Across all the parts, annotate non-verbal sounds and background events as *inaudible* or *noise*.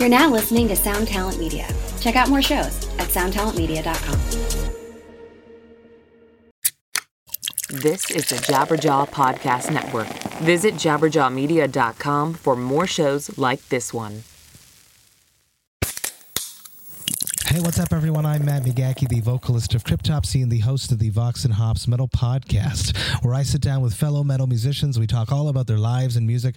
You're now listening to Sound Talent Media. Check out more shows at soundtalentmedia.com. This is the Jabberjaw Podcast Network. Visit jabberjawmedia.com for more shows like this one. Hey, what's up, everyone? I'm Matt McGachy, the vocalist of Cryptopsy and the host of the Vox and Hops Metal Podcast, where I sit down with fellow metal musicians. We talk all about their lives and music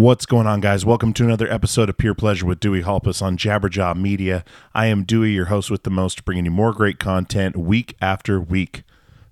What's going on, guys? Welcome to another episode of Pure Pleasure with Dewey Halpus on Jabberjaw Media. I am Dewey, your host with the most, bringing you more great content week after week.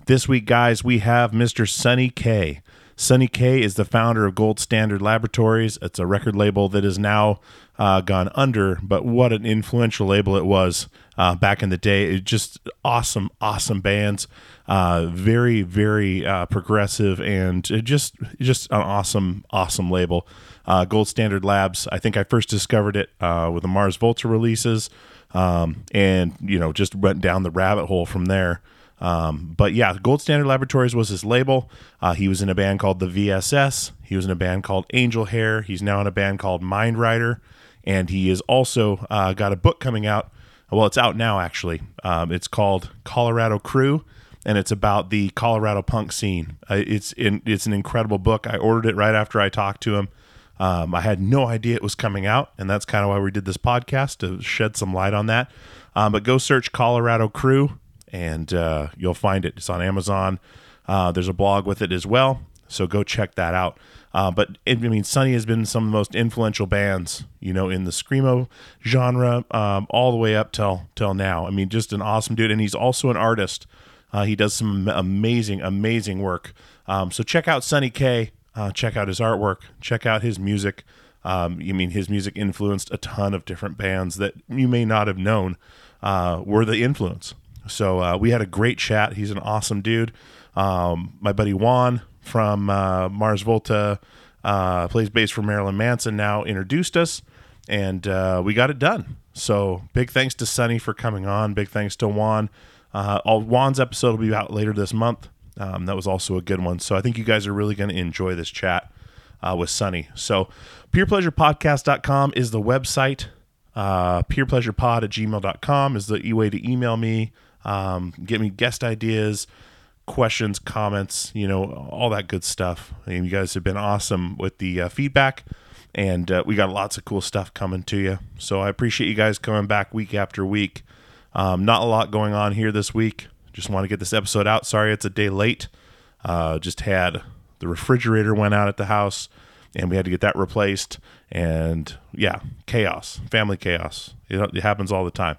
This week, guys, we have Mr. Sonny Kay. Sonny Kay is the founder of Gold Standard Laboratories. It's a record label that has now uh, gone under, but what an influential label it was uh, back in the day. It just awesome, awesome bands. Uh, very, very uh, progressive and just, just an awesome, awesome label. Uh, Gold Standard Labs. I think I first discovered it uh, with the Mars Volta releases, um, and you know just went down the rabbit hole from there. Um, but yeah, Gold Standard Laboratories was his label. Uh, he was in a band called the VSS. He was in a band called Angel Hair. He's now in a band called Mind Rider, and he is also uh, got a book coming out. Well, it's out now actually. Um, it's called Colorado Crew, and it's about the Colorado punk scene. Uh, it's in, it's an incredible book. I ordered it right after I talked to him. Um, I had no idea it was coming out, and that's kind of why we did this podcast to shed some light on that. Um, but go search Colorado Crew, and uh, you'll find it. It's on Amazon. Uh, there's a blog with it as well, so go check that out. Uh, but I mean, Sonny has been some of the most influential bands, you know, in the screamo genre, um, all the way up till till now. I mean, just an awesome dude, and he's also an artist. Uh, he does some amazing, amazing work. Um, so check out Sonny Kay. Uh, check out his artwork. Check out his music. Um, you mean his music influenced a ton of different bands that you may not have known uh, were the influence. So uh, we had a great chat. He's an awesome dude. Um, my buddy Juan from uh, Mars Volta uh, plays bass for Marilyn Manson. Now introduced us, and uh, we got it done. So big thanks to Sonny for coming on. Big thanks to Juan. Uh, all Juan's episode will be out later this month. Um, that was also a good one. So I think you guys are really going to enjoy this chat uh, with Sonny. So purepleasurepodcast.com is the website. Uh, purepleasurepod at gmail.com is the way to email me, um, get me guest ideas, questions, comments, you know, all that good stuff. And you guys have been awesome with the uh, feedback, and uh, we got lots of cool stuff coming to you. So I appreciate you guys coming back week after week. Um, not a lot going on here this week. Just want to get this episode out. Sorry it's a day late. Uh, just had the refrigerator went out at the house, and we had to get that replaced. And yeah, chaos, family chaos. It, it happens all the time.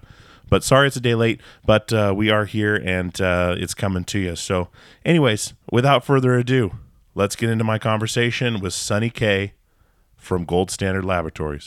But sorry it's a day late, but uh, we are here and uh, it's coming to you. So, anyways, without further ado, let's get into my conversation with Sonny Kay from Gold Standard Laboratories.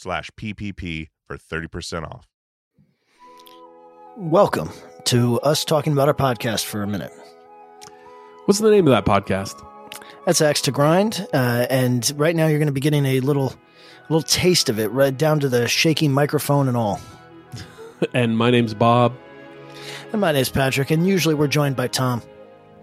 slash PPP for 30% off. Welcome to us talking about our podcast for a minute. What's the name of that podcast? That's Axe to Grind, uh, and right now you're going to be getting a little, little taste of it, right down to the shaky microphone and all. *laughs* And my name's Bob. And my name's Patrick, and usually we're joined by Tom.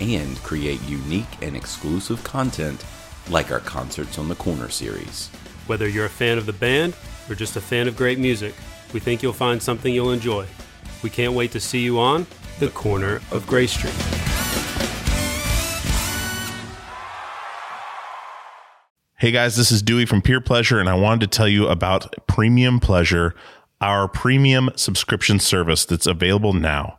and create unique and exclusive content like our Concerts on the Corner series. Whether you're a fan of the band or just a fan of great music, we think you'll find something you'll enjoy. We can't wait to see you on The Corner of Gray Street. Hey guys, this is Dewey from Pure Pleasure, and I wanted to tell you about Premium Pleasure, our premium subscription service that's available now.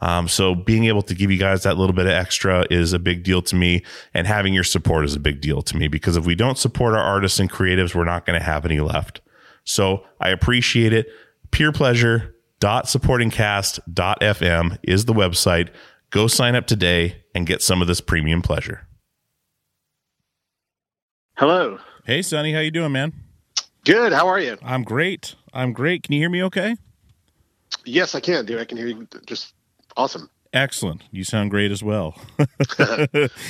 Um, so being able to give you guys that little bit of extra is a big deal to me, and having your support is a big deal to me because if we don't support our artists and creatives, we're not going to have any left. So I appreciate it. Pure pleasure dot Purepleasure.supportingcast.fm is the website. Go sign up today and get some of this premium pleasure. Hello. Hey, Sonny, how you doing, man? Good. How are you? I'm great. I'm great. Can you hear me okay? Yes, I can, dude. I can hear you just awesome. Excellent. You sound great as well. *laughs*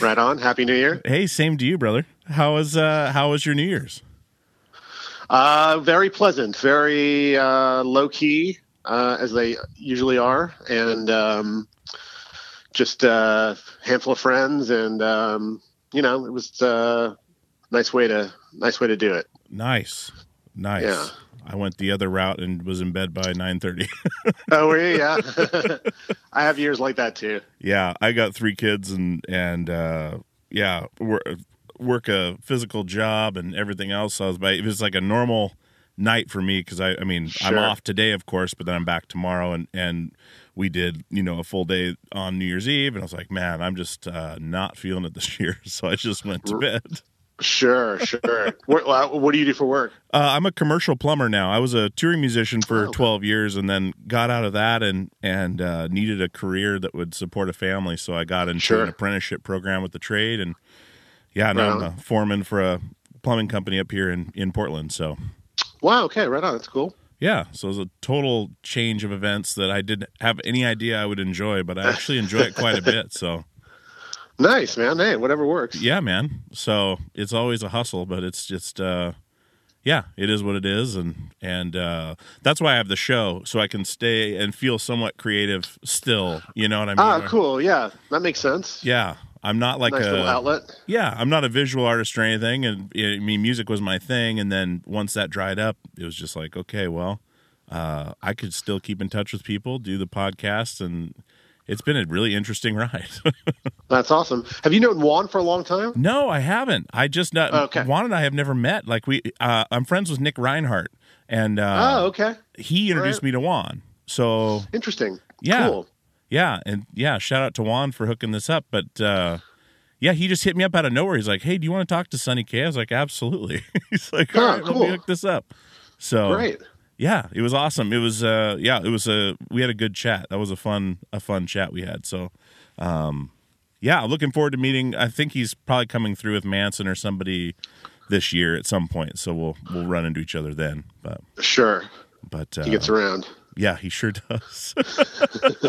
right on. Happy New Year. Hey, same to you, brother. How was uh how was your New Year's? Uh, very pleasant, very uh, low key, uh, as they usually are, and um, just a handful of friends, and um, you know, it was a nice way to nice way to do it. Nice. Nice. Yeah. I went the other route and was in bed by 9:30. *laughs* Oh, were you? Yeah. *laughs* I have years like that too. yeah, I got 3 kids and and uh yeah, work, work a physical job and everything else. So I was by it was like a normal night for me cuz I I mean, I'm off today of course, but then I'm back tomorrow and and we did, you know, a full day on New Year's Eve and I was like, "Man, I'm just uh not feeling it this *laughs* year." So I just went to bed. Sure, sure. what, uh, what do you do for work? Uh, I'm a commercial plumber now. I was a touring musician for Oh, okay. 12 years, and then got out of that and and uh, needed a career that would support a family. So I got into Sure. an apprenticeship program with the trade, and yeah, now Right I'm a foreman for a plumbing company up here in in Portland. So Wow. Okay. Right on. That's cool. yeah, so it was a total change of events that I didn't have any idea I would enjoy, but I actually enjoy it quite a bit. So Nice, man. Hey, whatever works. yeah, man. So it's always a hustle, but it's just uh yeah, it is what it is and and uh that's why I have the show so I can stay and feel somewhat creative still, you know what I mean? Ah, cool. Yeah, that makes sense. Yeah. I'm not like nice a little outlet. Yeah, I'm not a visual artist or anything and I mean music was my thing and then once that dried up, it was just like, okay, well, uh I could still keep in touch with people, do the podcast and it's been a really interesting *laughs* ride. That's awesome. Have you known Juan for a long time? No, I haven't. I just not. Okay. Juan and I have never met. Like we, uh, I'm friends with Nick Reinhart, and uh, oh, okay. he introduced Right. me to Juan. So Interesting. yeah, Cool. yeah, and yeah, shout out to Juan for hooking this up. But uh, yeah, he just hit me up out of nowhere. He's like, "Hey, do you want to talk to Sonny Kay?" I was like, "Absolutely." *laughs* He's like, "All Oh, right, let me cool. hook this up." So Great. Yeah, it was awesome. It was uh, yeah, it was a we had a good chat. That was a fun a fun chat we had. So um, yeah, looking forward to meeting. I think he's probably coming through with Manson or somebody this year at some point. So we'll we'll run into each other then. But Sure. but uh, He gets around. yeah, he sure does. *laughs*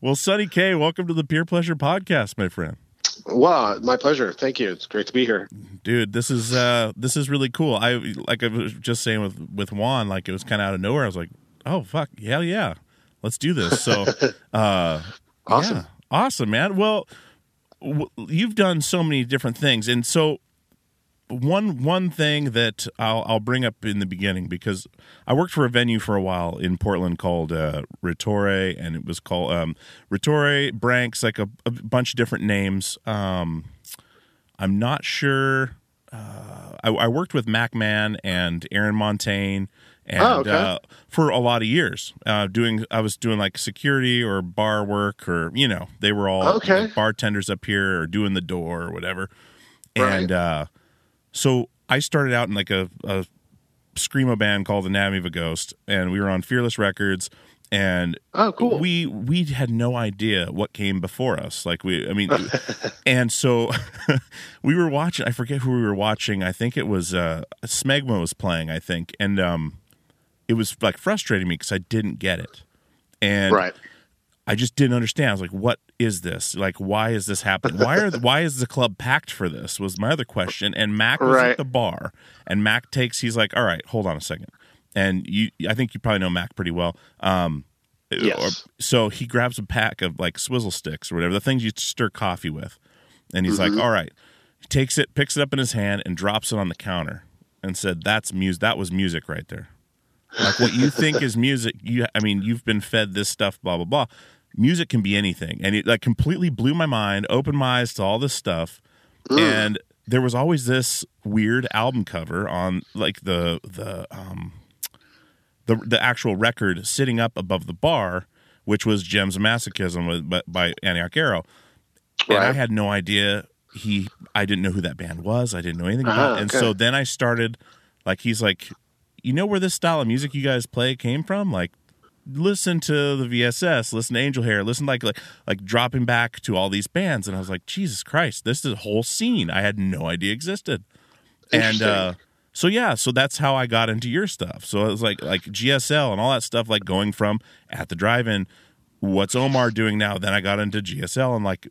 well, Sonny Kay, welcome to the Pure Pleasure Podcast, my friend. Wow, my pleasure. Thank you. It's great to be here. Dude, this is uh this is really cool. I like I was just saying with with Juan, like it was kind of out of nowhere. I was like, oh fuck, hell yeah, let's do this. So, *laughs* uh, Awesome. yeah, awesome, man. Well, w- you've done so many different things, and so one one thing that I'll I'll bring up in the beginning because I worked for a venue for a while in Portland called uh, Rotture, and it was called um, Rotture Branx, like a, a bunch of different names. Um, I'm not sure. Uh, I, I worked with MacMan and Aaron Montaigne, and Oh, okay. uh, for a lot of years, uh, doing I was doing like security or bar work, or you know, they were all Okay. like, bartenders up here or doing the door or whatever. Right. And uh, so I started out in like a, a screamo band called the Anatomy of a Ghost, and we were on Fearless Records. And Oh, cool. we we had no idea what came before us. Like we, I mean, *laughs* and so *laughs* we were watching. I forget who we were watching. I think it was uh, Smegma was playing. I think, and um, it was like frustrating me because I didn't get it, and right. I just didn't understand. I was like, "What is this? Like, why is this happening? Why are the, why is the club packed for this?" Was my other question. And Mac was Right. at the bar, and Mac takes. He's like, "All right, hold on a second. And you, I think you probably know Mac pretty well. Um, Yes. or- so he grabs a pack of like swizzle sticks or whatever, the things you stir coffee with, and he's Mm-hmm. like, "All right." He takes it, picks it up in his hand, and drops it on the counter, and said, "That's music. That was music right there." like what you think is music you i mean you've been fed this stuff blah blah blah music can be anything. And it like completely blew my mind opened my eyes to all this stuff. And there was always this weird album cover on like the the um the the actual record sitting up above the bar which was gems of masochism with, by, by antioch arrow. And i had no idea he i didn't know who that band was. I didn't know anything about Ah, it. And okay. so then i started like he's like you know where this style of music you guys play came from? Like listen to the vss listen to angel hair listen like like like dropping back to all these bands. And i was like jesus christ this is a whole scene i had no idea existed. And uh so yeah so that's how i got into your stuff. So it was like like gsl and all that stuff like going from at the drive-in what's omar doing now? Then i got into gsl and like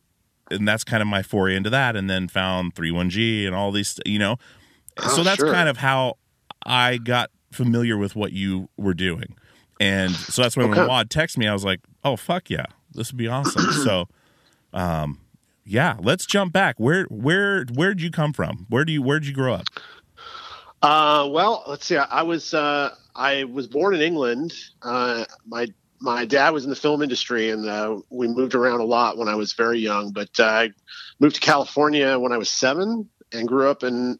and that's kind of my foray into that and then found 31g and all these you know? So Oh, that's sure. kind of how i got familiar with what you were doing and so that's when when Okay. wad texted me i was like oh fuck yeah this would be awesome so um yeah let's jump back where where where'd you come from where do you where'd you grow up Uh, well, let's see. I, I was uh, I was born in England. Uh, my my dad was in the film industry, and uh, we moved around a lot when I was very young. But uh, I moved to California when I was seven, and grew up in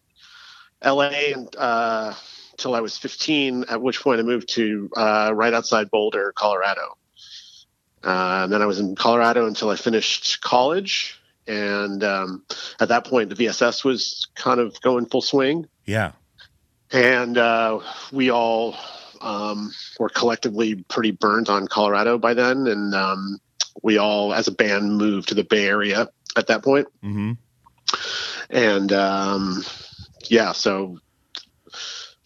L.A. and uh, till I was fifteen. At which point I moved to uh, right outside Boulder, Colorado. Uh, and then I was in Colorado until I finished college. And um, at that point, the VSS was kind of going full swing yeah and uh, we all um, were collectively pretty burnt on Colorado by then, and um, we all, as a band, moved to the Bay Area at that point. mm-hmm And um, yeah, so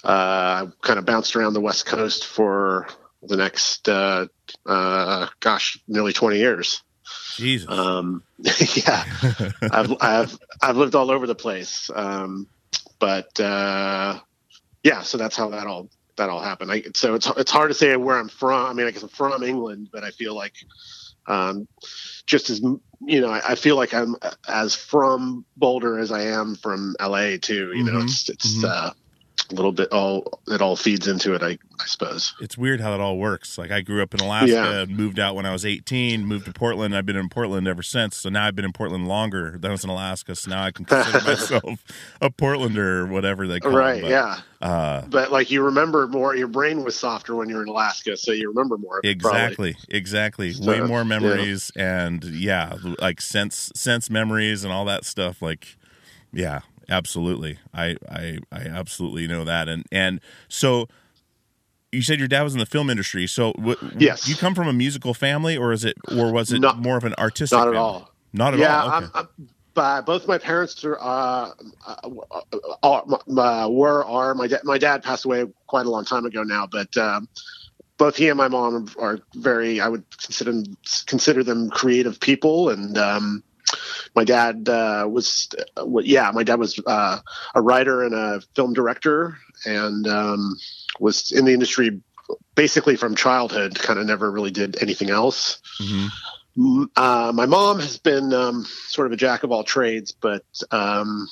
I kind of bounced around the West Coast for the next, uh, uh, gosh, nearly twenty years. jesus Um, *laughs* yeah, I've, I've I've lived all over the place, um, but uh, yeah, so that's how that all that all happened. I, so it's it's hard to say where I'm from. I mean, I guess I'm from England, but I feel like um, just as you know, I, I feel like I'm as from Boulder as I am from LA too. You know, Mhm, it's it's mhm. uh, a little bit all it all feeds into it. I I suppose. It's weird how it all works. Like I grew up in Alaska, Yeah. moved out when I was 18, moved to Portland. I've been in Portland ever since. So now I've been in Portland longer than I was in Alaska. So now I can consider *laughs* myself a Portlander or whatever they call Right? it. But, yeah. Uh, But like you remember more. Your brain was softer when you were in Alaska, so you remember more. it, probably. exactly, exactly. So, Way more yeah. memories and yeah, like sense sense memories and all that stuff. Like, yeah, absolutely. I I I absolutely know that. And and so. You said your dad was in the film industry, so w- Yes. You come from a musical family, or is it, or was it Not- more of an artistic? Not at family? all. Not at yeah, all. Okay. I'm, I'm, but both my parents are, uh, uh, are, uh, were are my dad. My dad passed away quite a long time ago now, but um, both he and my mom are very. I would consider them, consider them creative people, and um, my dad uh, was. Yeah, my dad was uh, a writer and a film director, and um, was in the industry basically from childhood. Kind of never really did anything else. Mhm. Uh, my mom has been um, sort of a jack of all trades, but um,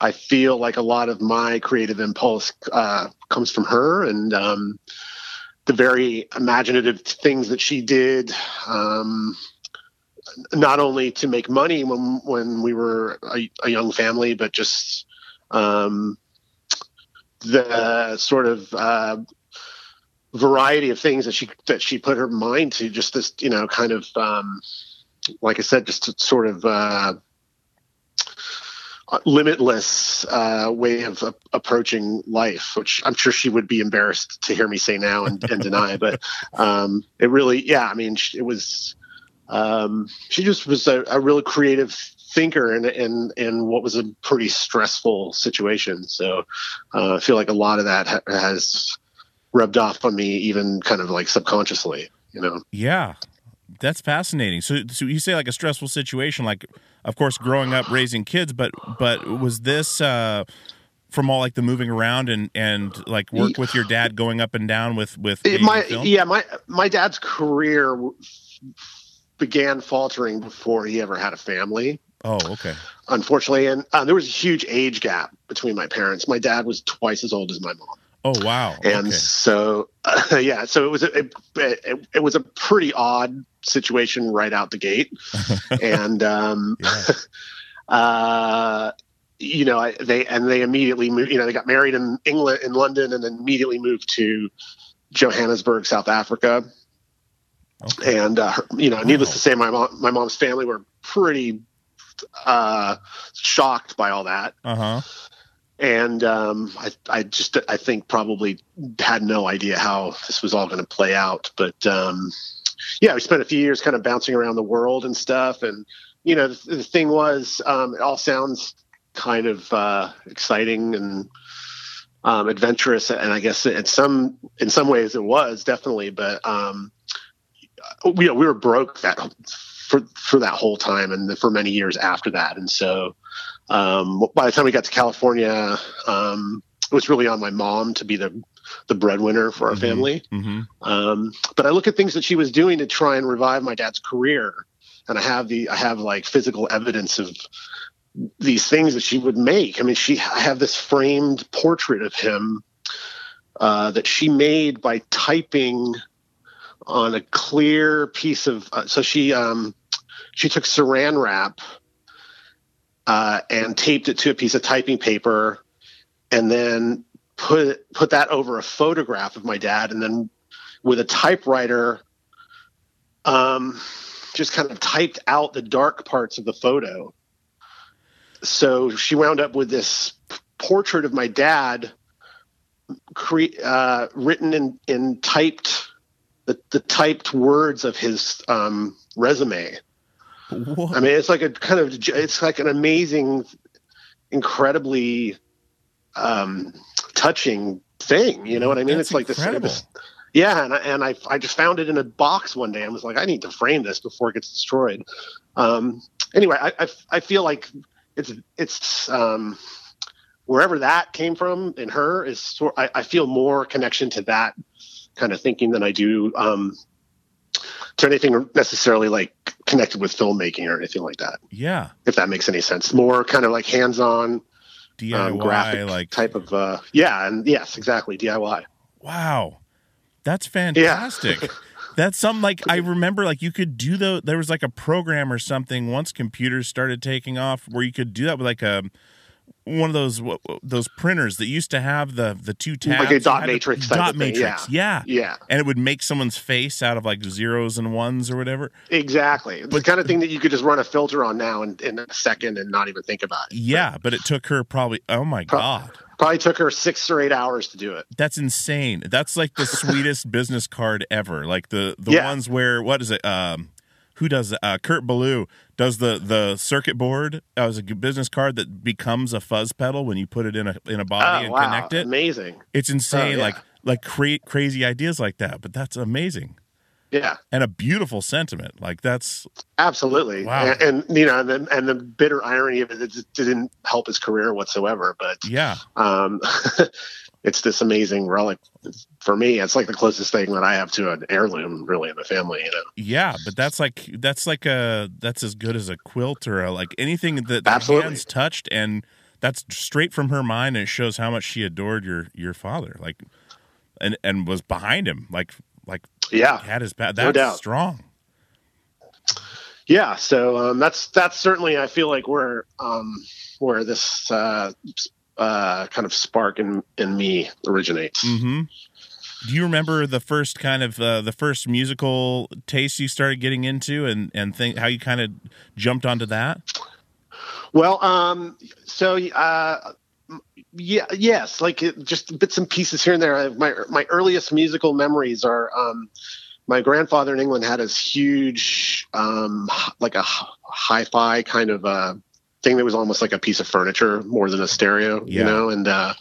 I feel like a lot of my creative impulse uh, comes from her and um, the very imaginative things that she did. Not only to make money when when we were a, a young family, but just um, the sort of uh, variety of things that she that she put her mind to just this you know kind of um like i said just sort of uh limitless uh way of uh, approaching life which i'm sure she would be embarrassed to hear me say now and, and deny but um it really yeah i mean it was um she just was a, a really creative thinker in in in what was a pretty stressful situation. So uh, i feel like a lot of that ha- has rubbed off on me even kind of like subconsciously you know? Yeah, that's fascinating. So, so you say like a stressful situation, like of course growing up raising kids, but but was this uh, from all like the moving around and and like work with your dad going up and down with with It- my yeah my my dad's career began faltering before he ever had a family Oh, okay. unfortunately and uh, there was a huge age gap between my parents my dad was twice as old as my mom Oh, wow. and okay. so uh, *laughs* yeah so it was a, it, it, it was a pretty odd situation right out the gate *laughs* and um Yeah. *laughs* uh you know I, they and they immediately moved you know they got married in england in london and then immediately moved to johannesburg south africa Okay. and uh, her- you know needless Wow. to say my mom my mom's family were pretty uh shocked by all that Uh huh. and um, I, I just I think probably had no idea how this was all going to play out. But um, yeah, we spent a few years kind of bouncing around the world and stuff. And you know, the, the thing was, um, it all sounds kind of uh, exciting and um, adventurous, and I guess in some in some ways it was definitely. But um, we we were broke that for for that whole time and for many years after that, and so um, by the time we got to California, um, it was really on my mom to be the the breadwinner for our Mhm. family. Mm-hmm. Um, but I look at things that she was doing to try and revive my dad's career, and I have the I have like physical evidence of these things that she would make. I mean, she I have this framed portrait of him uh, that she made by typing on a clear piece of. Uh, so she um, she took Saran wrap uh, and taped it to a piece of typing paper, and then put put that over a photograph of my dad, and then with a typewriter, um, just kind of typed out the dark parts of the photo. So she wound up with this portrait of my dad, cre- uh, written in in typed the, the typed words of his um, resume. What? I mean, it's like a kind of it's like an amazing, incredibly um, touching thing. You know what I mean? That's it's like this, yeah, and I, and I I just found it in a box one day. I was like, I need to frame this before it gets destroyed. Um, anyway, I, I I feel like it's it's um, wherever that came from in her is. I, I feel more connection to that kind of thinking than I do um, to anything necessarily like connected with filmmaking or anything like that Yeah. if that makes any sense. More kind of like hands-on DIY, graphic like type of uh, yeah, and yes, exactly DIY. wow, that's fantastic. *laughs* That's something like I remember, like you could do the. There was like a program or something once computers started taking off where you could do that with like a one of those those printers that used to have the the two tabs, Like a dot matrix type dot of thing, matrix, yeah. Yeah, and it would make someone's face out of like zeros and ones or whatever. exactly. It's the kind of thing that you could just run a filter on now in, in a second and not even think about it. Yeah, but it took her probably. Oh my Pro- god, Probably took her six or eight hours to do it. that's insane. That's like the sweetest *laughs* business card ever. Like the the Yeah. ones where what is it? Um, who does? Uh, Kurt Ballou does the the circuit board as a business card that becomes a fuzz pedal when you put it in a in a body oh and wow, connect it. amazing! It's insane. Oh, yeah. Like like cra- crazy ideas like that, but that's amazing Yeah, and a beautiful sentiment. Like that's absolutely. Wow. And, and you know, and the, and the bitter irony of it, it didn't help his career whatsoever. But yeah, um, *laughs* it's this amazing relic for me. It's like the closest thing that I have to an heirloom, really, in the family. You know, yeah. But that's like that's like a that's as good as a quilt or a, like anything that the Absolutely. hands touched and. That's straight from her mind, and it shows how much she adored your your father, like, and and was behind him, like like yeah, had his back. No That's doubt. strong. yeah. So um, that's that's certainly I feel like where um, where this uh, uh, kind of spark in in me originates. hmm Do you remember the first kind of uh, the first musical taste you started getting into, and and think how you kind of jumped onto that? Well, um, so uh, yeah, yes, like it, just bits and pieces here and there. My my earliest musical memories are um, my grandfather in England had this huge, um, like a hi-fi kind of uh, thing that was almost like a piece of furniture more than a stereo, Yeah. you know, and uh,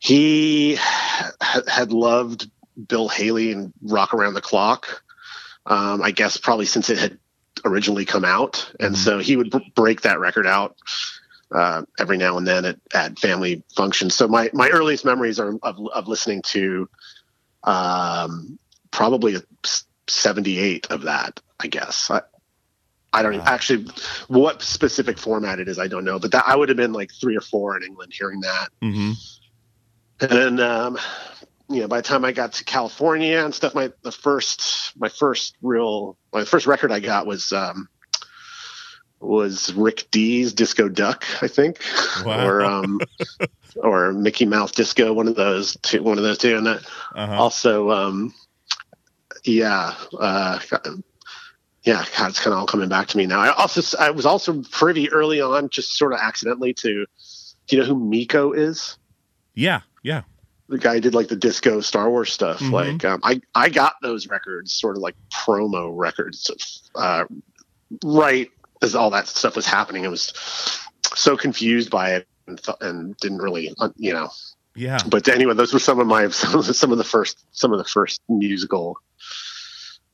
he ha- had loved Bill Haley and Rock Around the Clock. Um, I guess probably since it had originally come out, and Mhm. so he would b- break that record out uh, every now and then at, at family functions. So my my earliest memories are of, of listening to um, probably 78 of that. I guess I, I don't Wow. actually what specific format it is. I don't know, but that I would have been like three or four in England hearing that. hmm And then, um, you know, by the time I got to California and stuff, my the first my first real my first record I got was um, was Rick Dees Disco Duck, I think, Wow. or um, *laughs* or Mickey Mouse Disco, one of those two, one of those two, and that Uh-huh. also, um, yeah, uh, yeah, God, it's kind of all coming back to me now. I also I was also privy early on, just sort of accidentally to, do you know who Meco is? Yeah, yeah. the guy did like the disco Star Wars stuff. Mhm. Like um, I I got those records sort of like promo records, uh, right as all that stuff was happening. I was so confused by it and, th- and didn't really you know. Yeah. But anyway, those were some of my some of the, some of the first some of the first musical.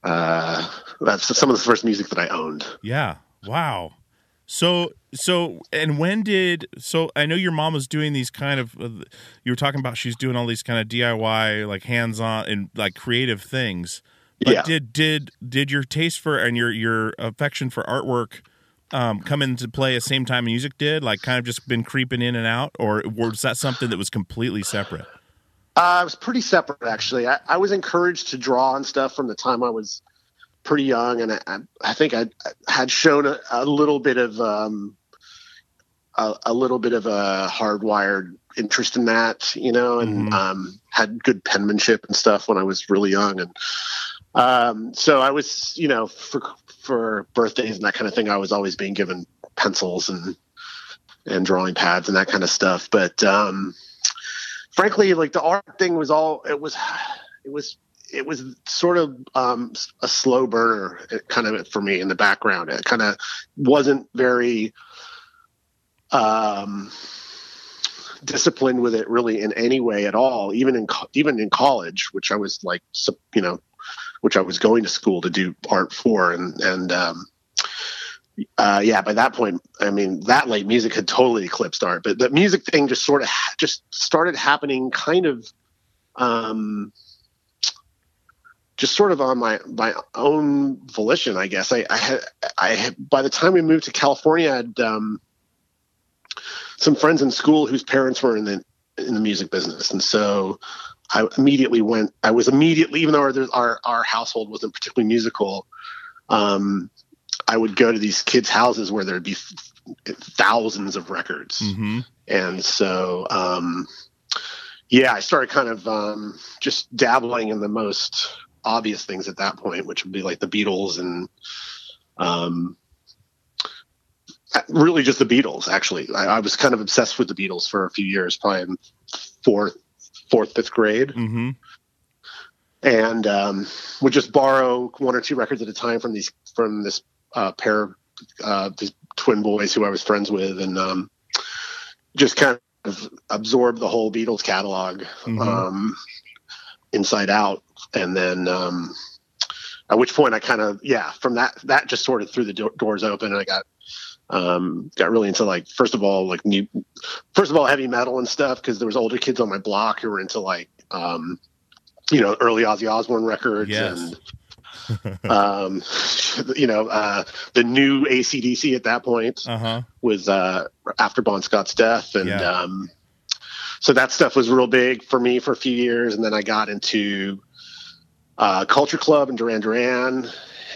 Uh, that's some of the first music that I owned. Yeah. Wow. So so and when did so I know your mom was doing these kind of uh, you were talking about she's doing all these kind of DIY like hands-on and like creative things. But Yeah. did did did your taste for and your your affection for artwork um, come into play at the same time music did? Like kind of just been creeping in and out, or was that something that was completely separate? Uh, I was pretty separate, actually. I, I was encouraged to draw and stuff from the time I was pretty young, and I, I, think I, I had shown a, a little bit of um, a, a little bit of a hardwired interest in that, you know, and Mhm. um, had good penmanship and stuff when I was really young, and um, so I was, you know, for for birthdays and that kind of thing, I was always being given pencils and and drawing pads and that kind of stuff, but. Um, frankly like the art thing was all it was it was it was sort of um, a slow burner kind of for me in the background. It kind of wasn't very um disciplined with it really in any way at all even in even in college which i was like you know which i was going to school to do art for. And and um uh, yeah, by that point, I mean that late music had totally eclipsed art, but the music thing just sort of just started happening, kind of, um, just sort of on my my own volition, I guess. I I had I had, by the time we moved to California, I'd um, some friends in school whose parents were in the in the music business, and so I immediately went. I was immediately, even though our our, our household wasn't particularly musical, um, I would go to these kids' houses where there'd be thousands of records, Mm-hmm. and so um, yeah, I started kind of um, just dabbling in the most obvious things at that point, which would be like the Beatles and um, really just the Beatles. Actually, I, I was kind of obsessed with the Beatles for a few years, probably in fourth, fourth, fifth grade, Mm-hmm. and um, would just borrow one or two records at a time from these from this uh, pair, uh, these twin boys who I was friends with, and um, just kind of absorb the whole Beatles catalog Mhm. um, inside out, and then. Um, at which point I kind of yeah from that that just sort of threw the do- doors open and I got um got really into like first of all like new first of all heavy metal and stuff because there was older kids on my block who were into like um you know early Ozzy Osbourne records Yes. and um *laughs* you know uh the new ACDC at that point Uh huh. was uh after Bon Scott's death and Yeah. um so that stuff was real big for me for a few years and then I got into uh Culture Club and Duran Duran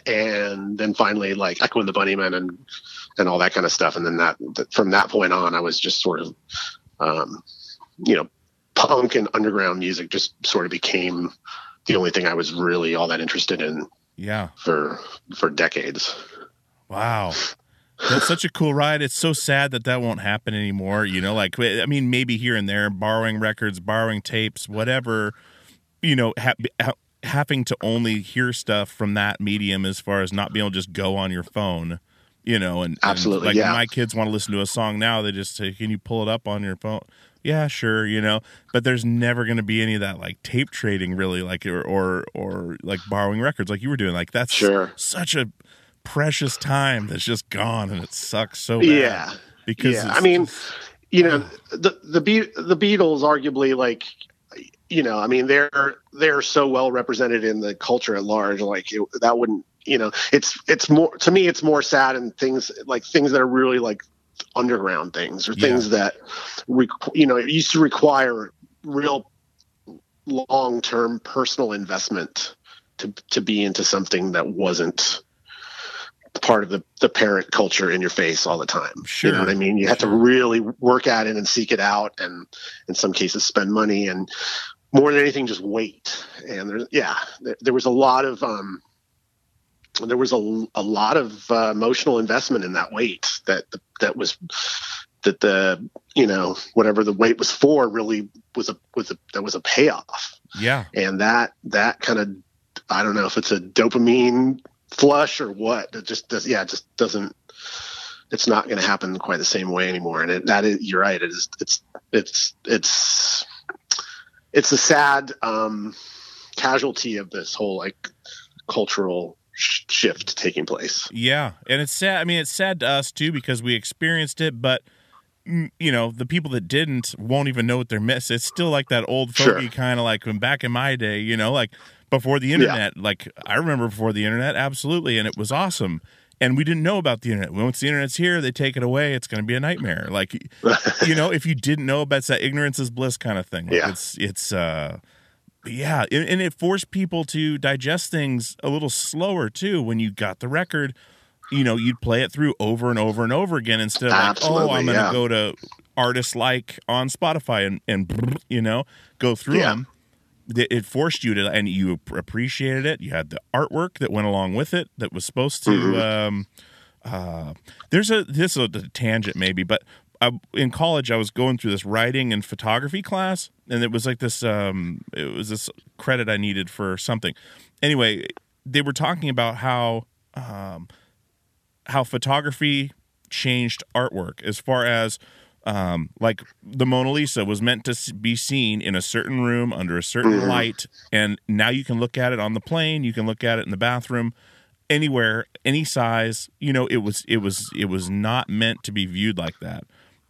and then finally like Echo and the Bunnymen and and all that kind of stuff and then that, that from that point on I was just sort of um you know punk and underground music just sort of became the only thing I was really all that interested in Yeah. for for decades. Wow. That's such a cool ride. It's so sad that that won't happen anymore. You know, like, I mean, maybe here and there, borrowing records, borrowing tapes, whatever, you know, ha- having to only hear stuff from that medium as far as not being able to just go on your phone, you know, and, and, Absolutely, like yeah. my kids want to listen to a song now, they just say, can you pull it up on your phone? Yeah, sure, you know, but there's never going to be any of that like tape trading really like or, or or like borrowing records like you were doing. Like that's Sure. such a precious time that's just gone and it sucks so bad. Yeah. Because yeah, I mean, you know, the the Be- the Beatles arguably like you know, I mean they're they're so well represented in the culture at large like it, that wouldn't, you know, it's it's more to me it's more sad and things like things that are really like underground things or Yeah. things that requ- you know, it used to require real long-term personal investment to to be into something that wasn't part of the, the parent culture in your face all the time. Sure. You know what I mean? You have to really work at it and seek it out and in some cases spend money and more than anything just wait. And there's yeah, there, there was a lot of um there was a, a lot of uh, emotional investment in that wait that that was that the you know whatever the wait was for really was a was a that was a payoff yeah. and that that kind of I don't know if it's a dopamine flush or what. It just does. Yeah, it just doesn't. It's not going to happen quite the same way anymore. And it, that is, you're right. It is. It's it's it's it's a sad um, casualty of this whole like cultural sh- shift taking place. Yeah, and it's sad. I mean, it's sad to us too because we experienced it, but mm, you know, the people that didn't won't even know what they're missing. It's still like that old Sure. kind of like when back in my day, you know, like before the internet. Like I remember before the internet, absolutely, and it was awesome. And we didn't know about the internet. Once the internet's here, they take it away. It's going to be a nightmare. Like, you know, if you didn't know about it's that ignorance is bliss kind of thing. Like Yeah. It's it's uh yeah, and, it forced people to digest things a little slower too. When you got the record, you know, you'd play it through over and over and over again instead of like, oh, I'm going to yeah. go to artists like on Spotify and and you know go through Yeah. them. It it forced you to, and you appreciated it. You had the artwork that went along with it that was supposed to. Mm-hmm. Um, uh, there's a this is a tangent maybe, but I, in college I was going through this writing and photography class, and it was like this. Um, it was this credit I needed for something. Anyway, they were talking about how um, how photography changed artwork as far as um, like the Mona Lisa was meant to be seen in a certain room under a certain light, and now you can look at it on the plane, you can look at it in the bathroom, anywhere, any size. You know, it was it was it was not meant to be viewed like that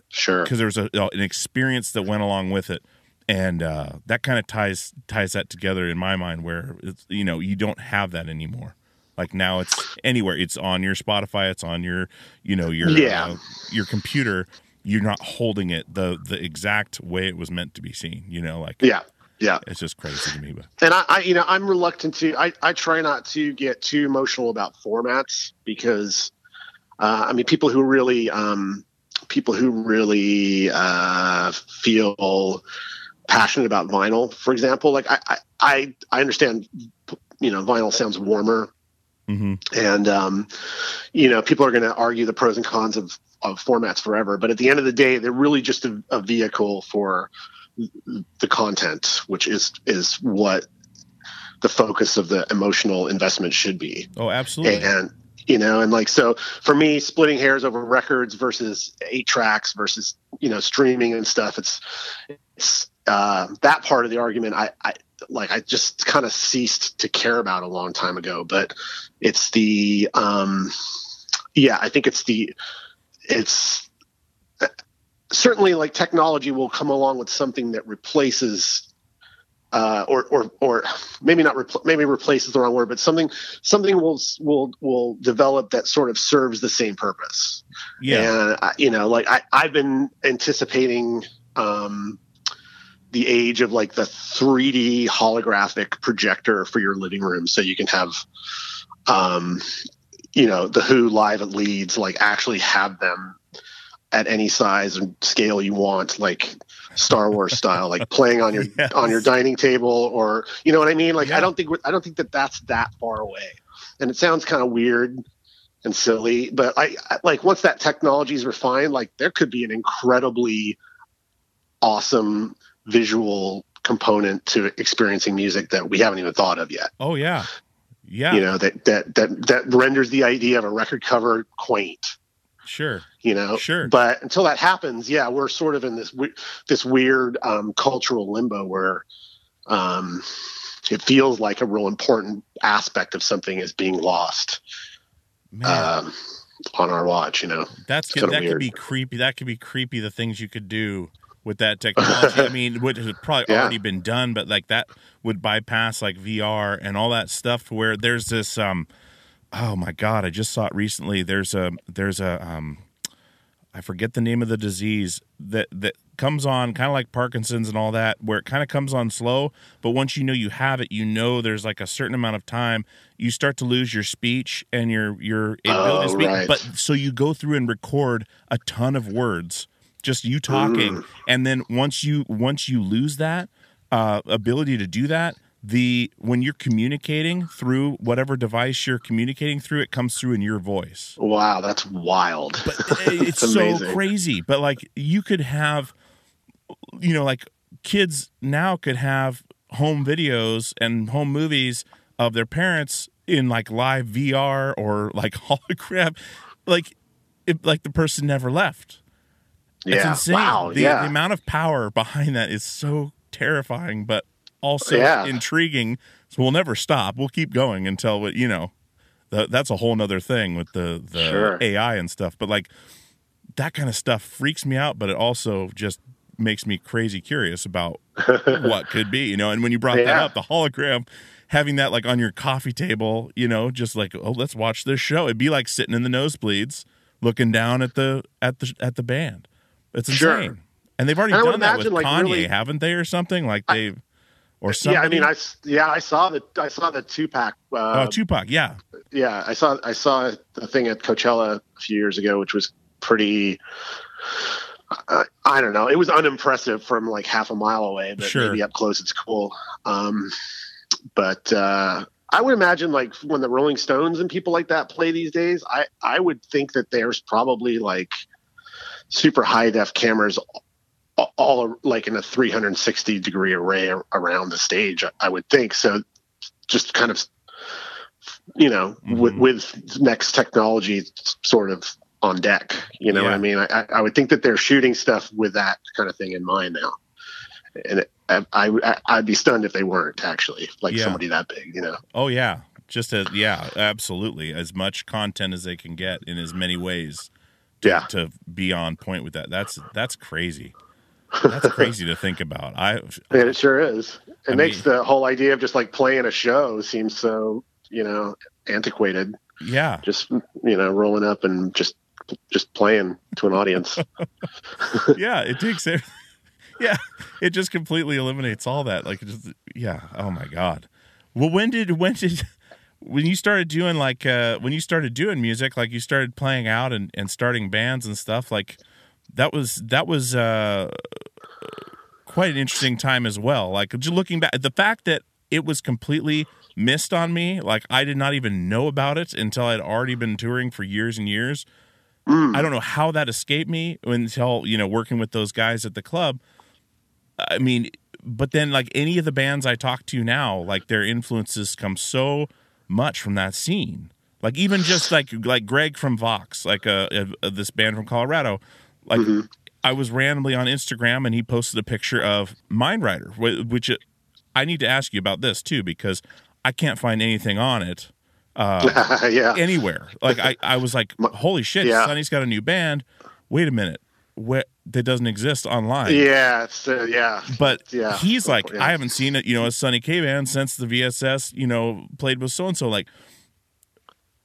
Sure. because there was a, an experience that went along with it, and uh, that kind of ties ties that together in my mind. Where it's, you know you don't have that anymore. Like now it's anywhere. It's on your Spotify. It's on your you know your Yeah. uh, your computer. You're not holding it the the exact way it was meant to be seen. You know, like Yeah, yeah. it's just crazy to me. But And I, I, you know, I'm reluctant to. I, I try not to get too emotional about formats because, uh, I mean, people who really, um, people who really uh, feel passionate about vinyl, for example, like I, I, I, I understand, you know, vinyl sounds warmer, Mhm. and um, you know, people are going to argue the pros and cons of of formats forever. But at the end of the day, they're really just a, a vehicle for the content, which is is what the focus of the emotional investment should be. oh, absolutely. And you know, and like so for me, splitting hairs over records versus eight tracks versus you know streaming and stuff. It's it's uh, that part of the argument. I, I like I just kind of ceased to care about a long time ago. But it's the um, yeah, I think it's the it's certainly like technology will come along with something that replaces uh, or or or maybe not repl- maybe replace is the wrong word, but something something will will will develop that sort of serves the same purpose. yeah. And I, you know, like I I've been anticipating um, the age of like the 3D holographic projector for your living room, so you can have um, you know the Who live at Leeds, like actually have them at any size and scale you want, like Star Wars style, like playing on your *laughs* Yes. on your dining table, or you know what I mean. Like Yeah. I don't think I don't think that that's that far away, and it sounds kind of weird and silly, but I, I like once that technology is refined, like there could be an incredibly awesome visual component to experiencing music that we haven't even thought of yet. Oh yeah. Yeah. You know that that that that renders the idea of a record cover quaint sure. you know Sure. but until that happens yeah we're sort of in this this weird um, cultural limbo where um, it feels like a real important aspect of something is being lost Man. um, on our watch you know That's It's good. kinda That could be creepy. That could be creepy. The things you could do with that technology. I *laughs* mean, which has probably Yeah. already been done, but like that would bypass like VR and all that stuff. Where there's this, um, oh my god, I just saw it recently. There's a there's a um, I forget the name of the disease that that comes on kind of like Parkinson's and all that, where it kind of comes on slow, but once you know you have it, you know there's like a certain amount of time you start to lose your speech and your your ability to Oh, speak. right. But so you go through and record a ton of words, just you talking, and then once you once you lose that uh, ability to do that. The when you're communicating through whatever device you're communicating through, it comes through in your voice. Wow that's wild. But *laughs* it's so amazing. crazy. But like you could have you know like kids now could have home videos and home movies of their parents in like live VR or like *laughs* hologram like it, like the person never left it's insane wow the, yeah the amount of power behind that is so terrifying but also Yeah. intriguing so we'll never stop we'll keep going until you know the, that's a whole nother thing with the the Sure. AI and stuff. But like that kind of stuff freaks me out, but it also just makes me crazy curious about *laughs* what could be, you know. And when you brought that up, the hologram, having that like on your coffee table, you know, just like oh, let's watch this show. It'd be like sitting in the nosebleeds, looking down at the at the at the band. It's insane. Sure. And they've already And done that with like, Kanye, really- haven't they, or something? Like they, or something. yeah i mean I yeah i saw the i saw the two-pack uh, oh, Tupac, yeah, yeah, I saw I saw the thing at Coachella a few years ago, which was pretty. I, I don't know. It was unimpressive from like half a mile away, but Sure. maybe up close it's cool. Um, but uh, I would imagine like when the Rolling Stones and people like that play these days, I I would think that there's probably like super high def cameras all, like in a 360 degree array around the stage. I would think so. Just kind of you know, with, Mhm. with next technology sort of on deck. You know what I mean? I, I would think that they're shooting stuff with that kind of thing in mind now. And it, I, I, I'd be stunned if they weren't actually like Yeah. somebody that big, you know? Oh yeah, just a yeah, absolutely. As much content as they can get in as many ways Yeah. to be on point with that. That's that's crazy. That's crazy to think about. I And it sure is. It I makes mean- the whole idea of just like playing a show seem so, you know, antiquated. yeah, Just, you know, rolling up and just just playing to an audience. *laughs* yeah, it takes it. *laughs* Yeah, it just completely eliminates all that. Like, just yeah. Oh my god. Well, when did when did when you started doing like uh when you started doing music, like you started playing out and and starting bands and stuff, like that was that was uh quite an interesting time as well. Like just looking back, the fact that it was completely missed on me, like I did not even know about it until I'd already been touring for years and years. I don't know how that escaped me until you know working with those guys at the club. I mean, but then like any of the bands I talk to now, like their influences come so much from that scene. Like even just like like Greg from Vox, like uh, uh this band from Colorado, like I was randomly on Instagram and he posted a picture of Mind Rider, which uh, I need to ask you about this too because I can't find anything on it uh, *laughs* yeah. anywhere. Like I, I was like, *laughs* holy shit, Yeah. Sonny's got a new band. Wait a minute, what that doesn't exist online. Yeah, uh, yeah. But Yeah. he's like, Yeah. I haven't seen it, you know, as Sonny Kay band since the VSS, you know, played with so and so. Like,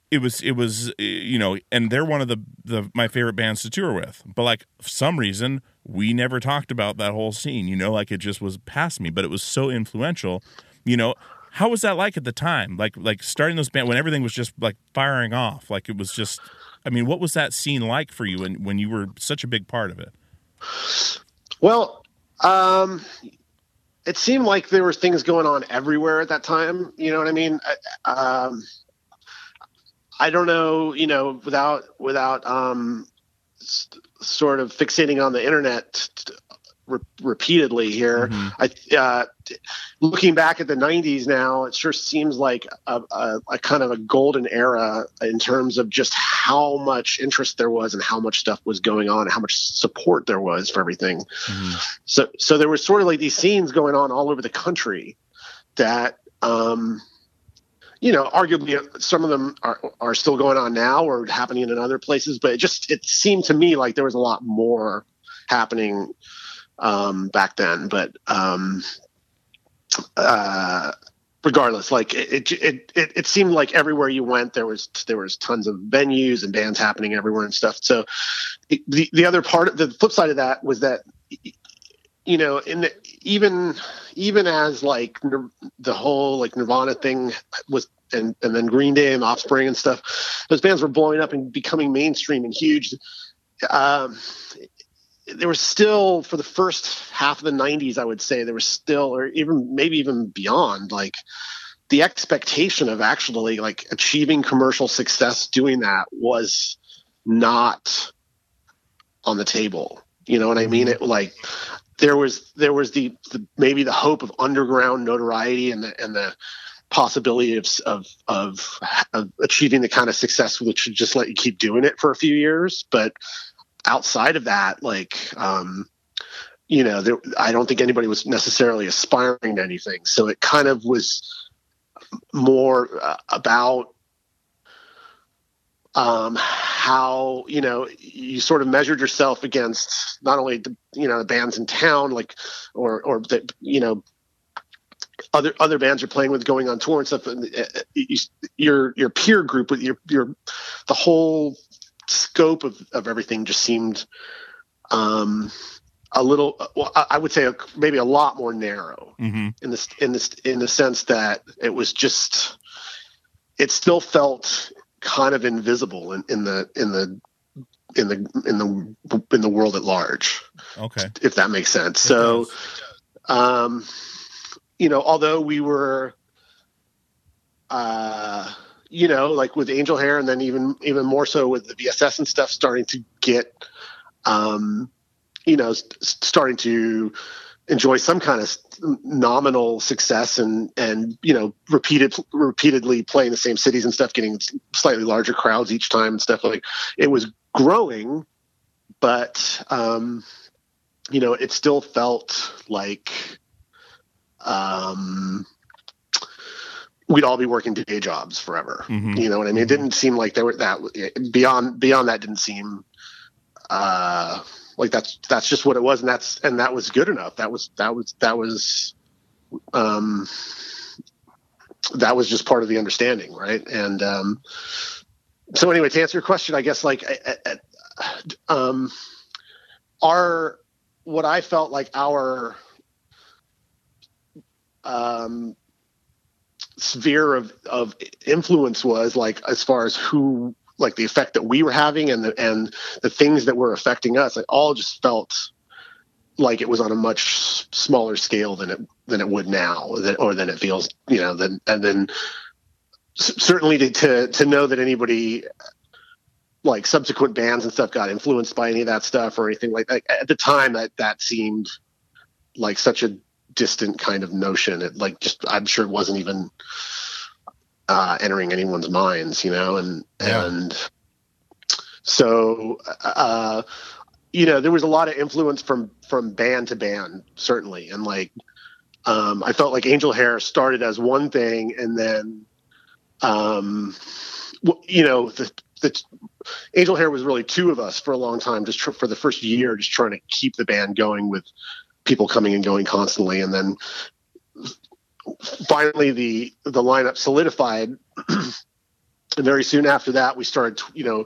it was, it was, uh, you know, and they're one of the the my favorite bands to tour with. But like, for some reason, we never talked about that whole scene. You know, like it just was past me. But it was so influential. You know, how was that like at the time? Like, like starting those band when everything was just like firing off. Like it was just. I mean, what was that scene like for you when when you were such a big part of it? Well, um, it seemed like there were things going on everywhere at that time. You know what I mean? I, um, I don't know. You know, without without um, s- sort of fixating on the internet re- repeatedly here. I uh, looking back at the '90s now, it sure seems like a, a, a kind of a golden era in terms of just how much interest there was and how much stuff was going on, and how much support there was for everything. So, so there was sort of like these scenes going on all over the country that, um, you know, arguably some of them are, are still going on now or happening in other places, but it just, it seemed to me like there was a lot more happening, um, back then. But, um, uh, regardless, like it, it, it, it seemed like everywhere you went, there was, there was tons of venues and bands happening everywhere and stuff. So it- the, the other part, the flip side of that was that you know, in the, even even as like the whole like Nirvana thing was, and and then Green Day and Offspring and stuff, those bands were blowing up and becoming mainstream and huge. Um, there was still for the first half of the '90s, I would say there was still, or even maybe even beyond, like the expectation of actually like achieving commercial success doing that was not on the table. You know what I mean? Mm-hmm. It like there was there was the, the maybe the hope of underground notoriety and the and the possibility of of of, of achieving the kind of success which would just let you keep doing it for a few years. But outside of that, like um, you know, there, I don't think anybody was necessarily aspiring to anything. So it kind of was more uh, about um, how you know you sort of measured yourself against not only the you know the bands in town like or or the you know other other bands you're playing with going on tour and stuff and uh, you, your your peer group with your your the whole scope of, of everything just seemed um a little well I- would say maybe a lot more narrow Mm-hmm. in this in this in the sense that it was just it still felt kind of invisible in, in the in the in the in the in the world at large Okay. if that makes sense so um you know although we were uh you know like with angel hair and then even even more so with the vss and stuff starting to get um you know s- starting to enjoy some kind of nominal success and and you know repeated repeatedly playing the same cities and stuff getting slightly larger crowds each time and stuff like it was growing but um you know it still felt like um we'd all be working day jobs forever. Mhm. you know what i mean? It didn't seem like there were that beyond beyond that didn't seem uh like that's that's just what it was and that's and that was good enough. That was that was that was um that was just part of the understanding right? And um so anyway to answer your question i guess like I, I, um, our what I felt like our um, sphere of of influence was like as far as who like the effect that we were having and the and the things that were affecting us like all just felt like it was on a much smaller scale than it than it would now or than it feels you know then and then certainly to, to to know that anybody like subsequent bands and stuff got influenced by any of that stuff or anything like that at the time that that seemed like such a distant kind of notion it like just i'm sure it wasn't even uh entering anyone's minds you know and Yeah. and so uh you know there was a lot of influence from from band to band certainly and like um i felt like angel hair started as one thing and then um you know the the angel hair was really two of us for a long time just tr- for the first year just trying to keep the band going with people coming and going constantly and then finally the the lineup solidified. *clears throat* And very soon after that we started you know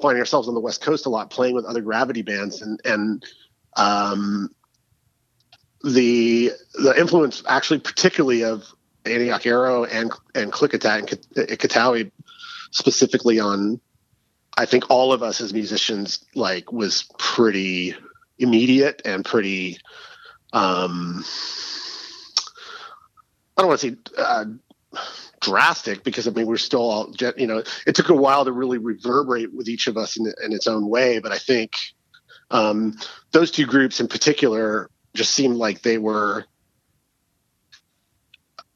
finding ourselves on the west coast a lot playing with other gravity bands. And and um the the influence actually particularly of Antioch Arrow and and Clikatat and Kat- Katawi specifically on I think all of us as musicians like was pretty immediate and pretty um I don't want to say uh, drastic because I mean we're still all you know it took a while to really reverberate with each of us in, in its own way but I think um, those two groups in particular just seemed like they were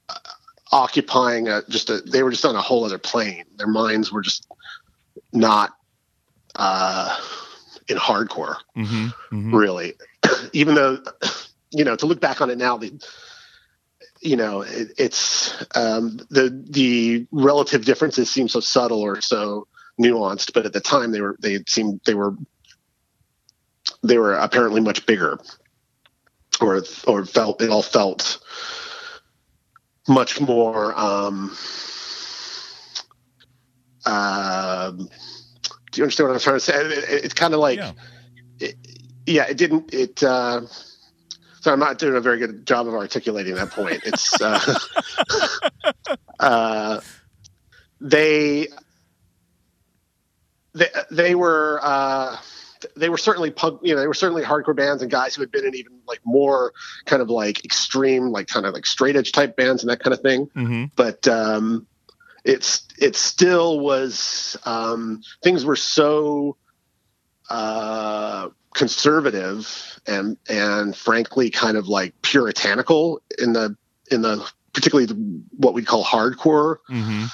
uh, occupying a just a they were just on a whole other plane. Their minds were just not uh in hardcore. Mm-hmm. hmm really. *clears throat* Even though you know to look back on it now the you know it, it's um the the relative differences seem so subtle or so nuanced but at the time they were they seemed they were they were apparently much bigger or or felt it all felt much more um um do you understand what i'm trying to say It- it- it's kind of like Yeah. it, yeah it didn't it uh so i'm not doing a very good job of articulating that point. It's uh, *laughs* uh they they they were uh they were certainly punk you know they were certainly hardcore bands and guys who had been in even like more kind of like extreme like kind of like straight edge type bands and that kind of thing. Hmm but um, it's it still was um, things were so uh, conservative and and frankly kind of like puritanical in the in the particularly the, what we call hardcore. Hmm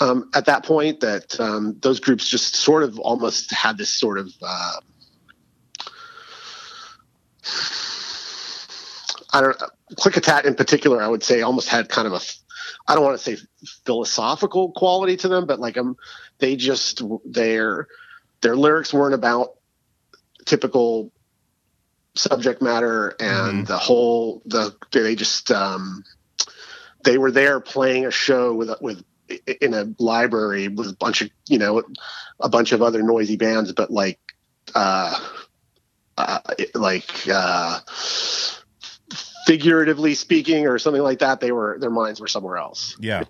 um, at that point that um, those groups just sort of almost had this sort of uh, I don't Clikatat in particular I would say almost had kind of a I don't want to say philosophical quality to them but like um they just their their lyrics weren't about typical subject matter and the whole the they just um they were there playing a show with with in a library with a bunch of you know a bunch of other noisy bands but like uh, uh like uh figuratively speaking or something like that they were their minds were somewhere else Yeah.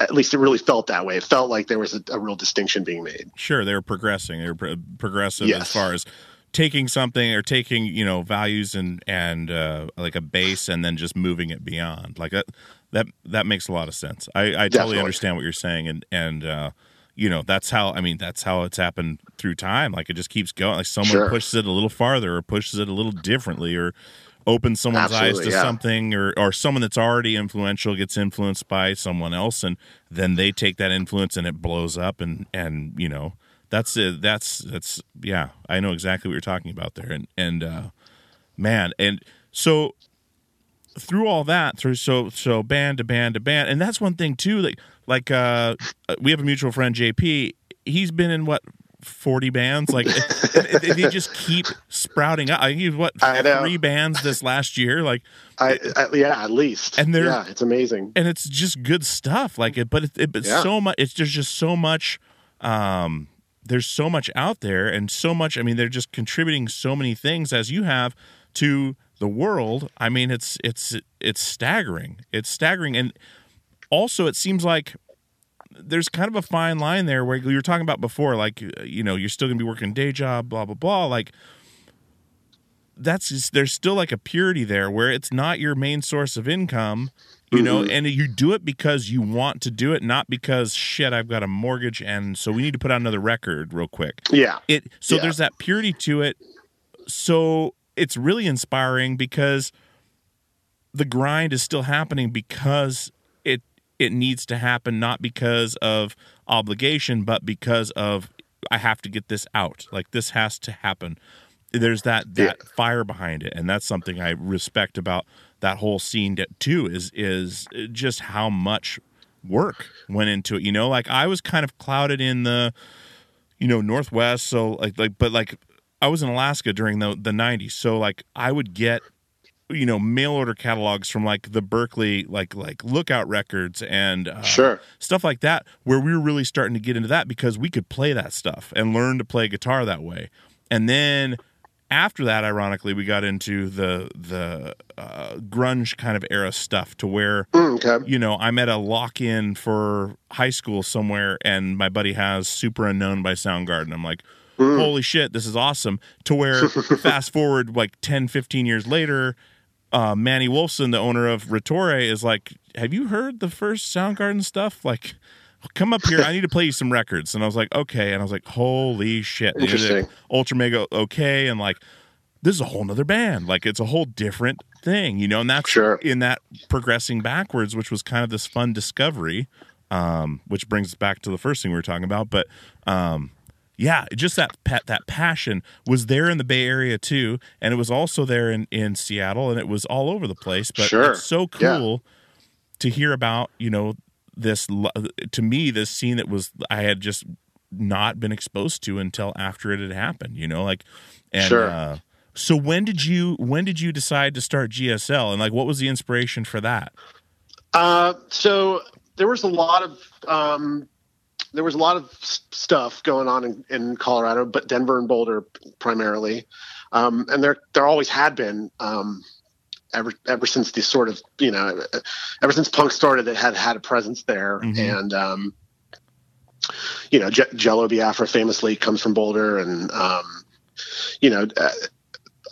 at, least it really felt that way it felt like there was a, a real distinction being made Sure, they were progressing. They were pro- progressive as far as taking something or taking you know values and and uh, like a base and then just moving it beyond. Like that that that makes a lot of sense. I, I totally Definitely. understand what you're saying and and uh, you know that's how I mean that's how it's happened through time. Like it just keeps going. Like someone Sure. pushes it a little farther or pushes it a little differently or opens someone's eyes to yeah. something or or someone that's already influential gets influenced by someone else and then they take that influence and it blows up and and you know that's it that's that's yeah i know exactly what you're talking about there and and uh man and so through all that through so so band to band to band and that's one thing too like like uh we have a mutual friend jp he's been in what 40 bands like they they just keep sprouting up i think what I know. three bands this last year like I, I yeah at least And they're- yeah it's amazing and it's just good stuff like it but it, it but Yeah. so much it's there's just so much um there's so much out there and so much. I mean, they're just contributing so many things as you have to the world. I mean, it's it's it's staggering. It's staggering, and also it seems like there's kind of a fine line there where you were talking about before, like you know, you're still gonna be working day job, blah blah blah. Like that's just, there's still like a purity there where it's not your main source of income you know Mhm. and you do it because you want to do it not because shit i've got a mortgage and so we need to put out another record real quick Yeah. it so Yeah. there's that purity to it so it's really inspiring because the grind is still happening because it needs to happen not because of obligation but because of i have to get this out. Like this has to happen. There's that that fire behind it and that's something i respect about that whole scene that- too is is just how much work went into it you know? Like i was kind of clouded in the you know northwest so like like but like i was in alaska during the the 90s so like i would get you know mail order catalogs from like the berkeley like like lookout records and uh, Sure. stuff like that where we were really starting to get into that because we could play that stuff and learn to play guitar that way. And then after that ironically we got into the the uh, grunge kind of era stuff to where you know i'm at a lock-in for high school somewhere and my buddy has Superunknown by soundgarden. I'm like holy shit this is awesome. To where *laughs* fast forward like 10 15 years later uh, manny wolfson the owner of Rotture, is like have you heard the first soundgarden stuff? Like come up here. I need to play you some records. And i was like okay. And i was like holy shit And he did Interesting. Ultramega OK. And like this is a whole nother band. Like it's a whole different thing you know? And that's sure. in that progressing backwards which was kind of this fun discovery um which brings us back to the first thing we were talking about. But um yeah just that pet that passion was there in the bay area too and it was also there in in seattle and it was all over the place but Sure. it's so Yeah. cool to hear about you know this to me this scene that was i had just not been exposed to until after it had happened you know like and Sure. uh so when did you when did you decide to start gsl and like what was the inspiration for that Uh, so there was a lot of um, there was a lot of stuff going on in, in Colorado, but Denver and Boulder primarily, um, and there there always had been um, ever ever since the sort of you know ever since punk started, it had had a presence there, Mhm. and um, you know Je- Jello Biafra famously comes from Boulder, and um, you know. Uh,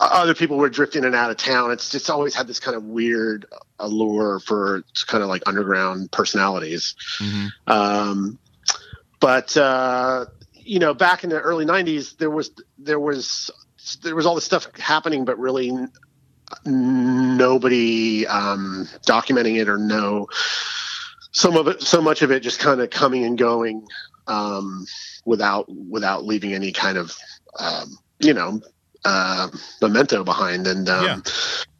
other people were drifting in and out of town. It's just always had this kind of weird allure for kind of like underground personalities. Um, but uh, you know, back in the early '90s, there was there was there was all this stuff happening, but really nobody um, documenting it or no. Some of it, so much of it, just kind of coming and going um, without without leaving any kind of um, you know uh, memento behind. And um,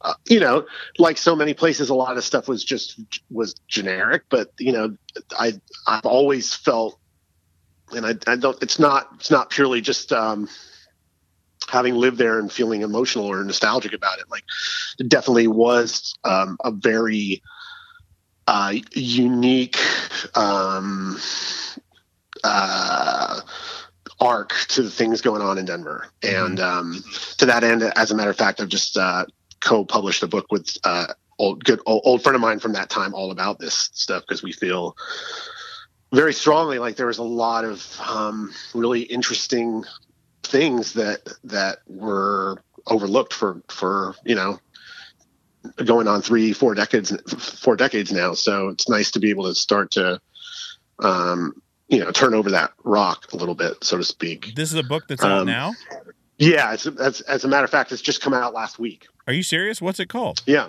uh, you know, like so many places, a lot of stuff was just was generic. But you know, I I've always felt, and I, I don't. It's not it's not purely just um, having lived there and feeling emotional or nostalgic about it. Like, it definitely was um, a very uh, unique. Um, uh, arc to the things going on in Denver. And um, to that end, as a matter of fact, I've just uh, co-published a book with uh, old good old, old friend of mine from that time, all about this stuff because we feel very strongly like there was a lot of um, really interesting things that that were overlooked for for you know going on three four decades four decades now. So it's nice to be able to start to um you know turn over that rock a little bit so to speak. This is a book that's out Um, now? Yeah it's, as, as a matter of fact it's just come out last week. Are you serious? What's it called? Yeah.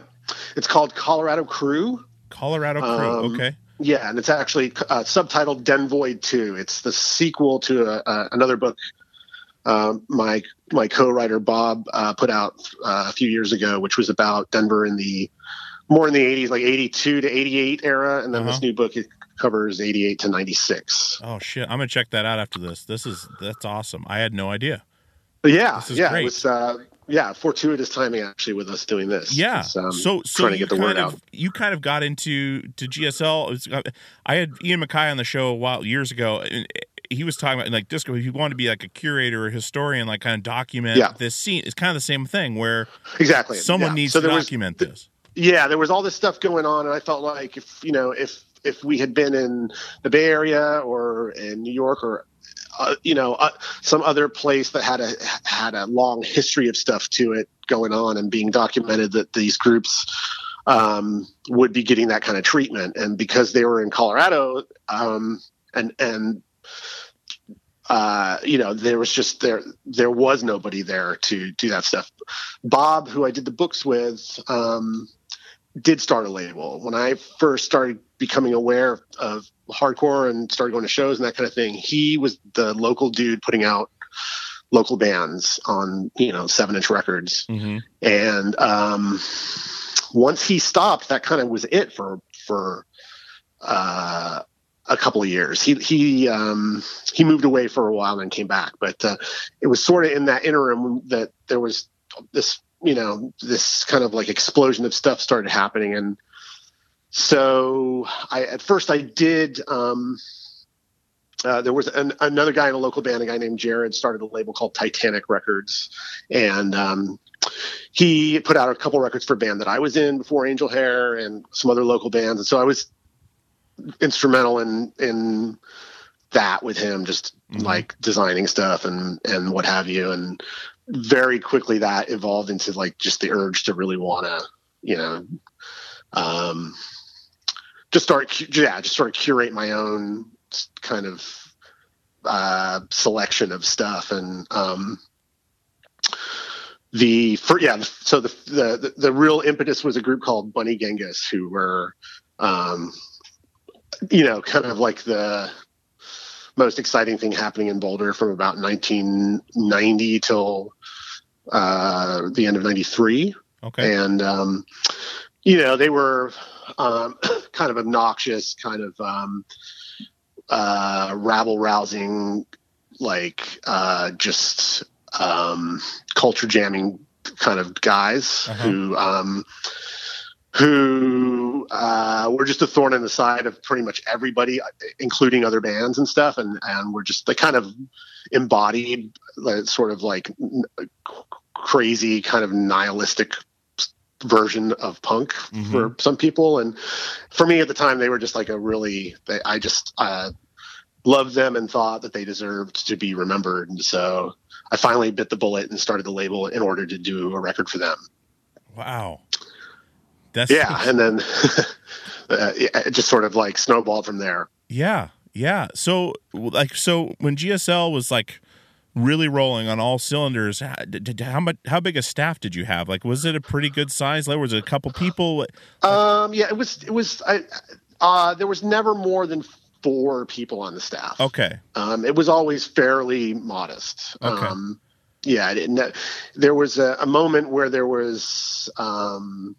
It's called colorado crew. Colorado crew Um, okay yeah and it's actually uh, subtitled denvoid 2 it's the sequel to a, a, another book um, my my co-writer Bob uh, put out uh, a few years ago, which was about Denver in the more in the 80s, like 82 to 88 era, and then this Uh-huh. new book it covers 88 to 96. oh shit i'm gonna check that out after this this is that's awesome i had no idea yeah, This is yeah, great. it was uh, yeah fortuitous timing actually with us doing this. Yeah. Um, so so trying to you get the kind word of out. you kind of got into to GSL. It's- uh, I had Ian MacKaye on the show a while years ago. And he was talking about like disco. He wanted to be like a curator or historian, like kind of document Yeah. this scene. It's kind of the same thing where Exactly. someone Yeah. needs So to there was- document this. yeah, there was all this stuff going on, and I felt like if you know if if we had been in the Bay Area or in New York or uh, you know uh, some other place that had a had a long history of stuff to it going on and being documented that these groups um, would be getting that kind of treatment, and because they were in Colorado um, and and uh, you know, there was just there there was nobody there to do that stuff. Bob, who I did the books with, um, did start a label. When I first started becoming aware of hardcore and started going to shows and that kind of thing, he was the local dude putting out local bands on you know seven inch records. Mm-hmm. And um, once he stopped, that kind of was it for for uh, a couple of years. He he um, he moved away for a while and then came back, but uh, it was sort of in that interim that there was this you know this kind of like explosion of stuff started happening, and so I at first I did. Um, uh, there was an, another guy in a local band, a guy named Jared, started a label called Titanic Records, and um, he put out a couple records for a band that I was in before Angel Hair and some other local bands, and so I was instrumental in in that with him, just like designing stuff and and what have you, and very quickly that evolved into like just the urge to really want to, you know, um, just start yeah, just sort of curate my own kind of uh, selection of stuff and um, the for yeah so the, the the the real impetus was a group called Bunny Genghis who were um, you know kind of like the most exciting thing happening in Boulder from about 1990 till uh, the end of 93 Okay. and um, you know they were um, *coughs* kind of obnoxious kind of um, uh, rabble rousing like uh, just um, culture jamming kind of guys Uh-huh. who um, who uh, were just a thorn in the side of pretty much everybody, including other bands and stuff, and and were just they kind of embodied like, sort of like crazy kind of nihilistic version of punk for some people. And for me at the time they were just like a really they, i just uh, loved them and thought that they deserved to be remembered. And so i finally bit the bullet and started the label in order to do a record for them. Wow. That's yeah and then *laughs* uh, it just sort of like snowballed from there. Yeah, yeah. So like so when GSL was like really rolling on all cylinders, how, did, did- how much how big a staff did you have? Like was it a pretty good size? Like was it a couple people? um yeah it was it was i uh there was never more than four people on the staff Okay. Um, it was always fairly modest. Okay. Um, yeah, I didn't, there was a, a moment where there was um,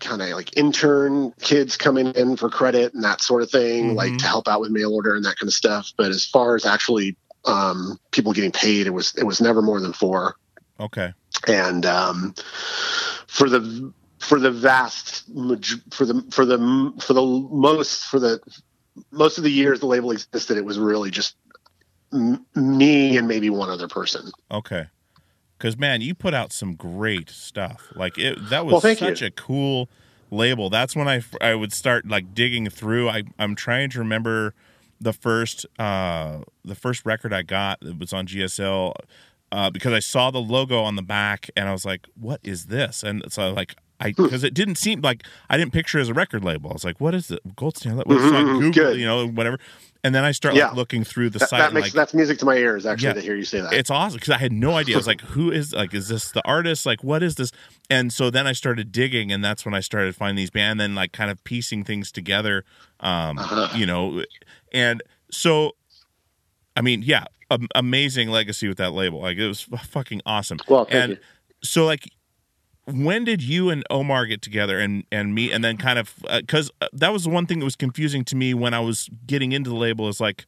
kind of like intern kids coming in for credit and that sort of thing, like Mhm. to help out with mail order and that kind of stuff. But as far as actually um, people getting paid, it was it was never more than four Okay. and um, for the for the vast maj- for the for the for the most for the most of the years the label existed it was really just m- me and maybe one other person Okay. Cuz man, you put out some great stuff. Like it that was Well, such you. a cool label. That's when I I would start like digging through. I I'm trying to remember the first uh the first record I got that was on GSL uh because I saw the logo on the back and I was like, "What is this?" And so like I Hmm. because it didn't seem like I didn't picture it as a record label. I was like, "What is it? Gold Standard?" What so I Mhm, Googled, good. you know, whatever. And then I start Yeah. like looking through the that, site that makes like that's music to my ears actually Yeah. to hear you say that it's awesome because I had no idea. I was like, *laughs* "Who is like? Is this the artist? Like, what is this?" And so then I started digging, and that's when I started finding these bands, and then like kind of piecing things together. Um, Uh-huh. you know, and so, I mean, yeah, am- amazing legacy with that label. Like, it was fucking awesome. Well, and you. so like. When did you and Omar get together and and meet and then kind of because uh, that was the one thing that was confusing to me when I was getting into the label is like,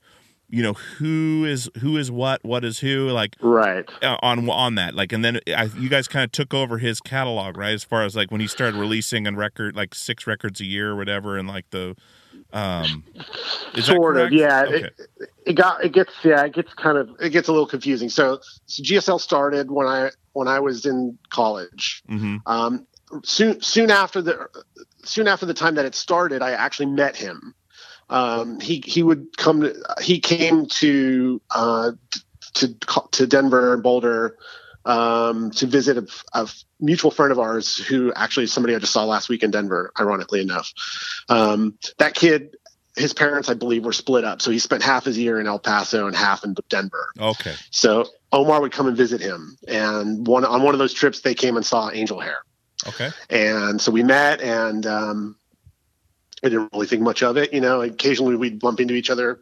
you know, who is who is what, what is who, like right uh, on on that like and then I, you guys kind of took over his catalog right as far as like when he started releasing on record like six records a year or whatever and like the Um, sort of yeah Okay. it, it got it gets yeah it gets kind of it gets a little confusing. So, so gsl started when i when i was in college. Hmm um, soon soon after the soon after the time that it started i actually met him. Um, he he would come to, he came to uh, to to denver and boulder um, to visit a, a mutual friend of ours who actually is somebody i just saw last week in denver ironically enough um, that kid his parents i believe were split up so he spent half his year in el paso and half in denver Okay. so omar would come and visit him and one on one of those trips they came and saw angel hair Okay. and so we met and um, I didn't really think much of it. You know, occasionally we'd bump into each other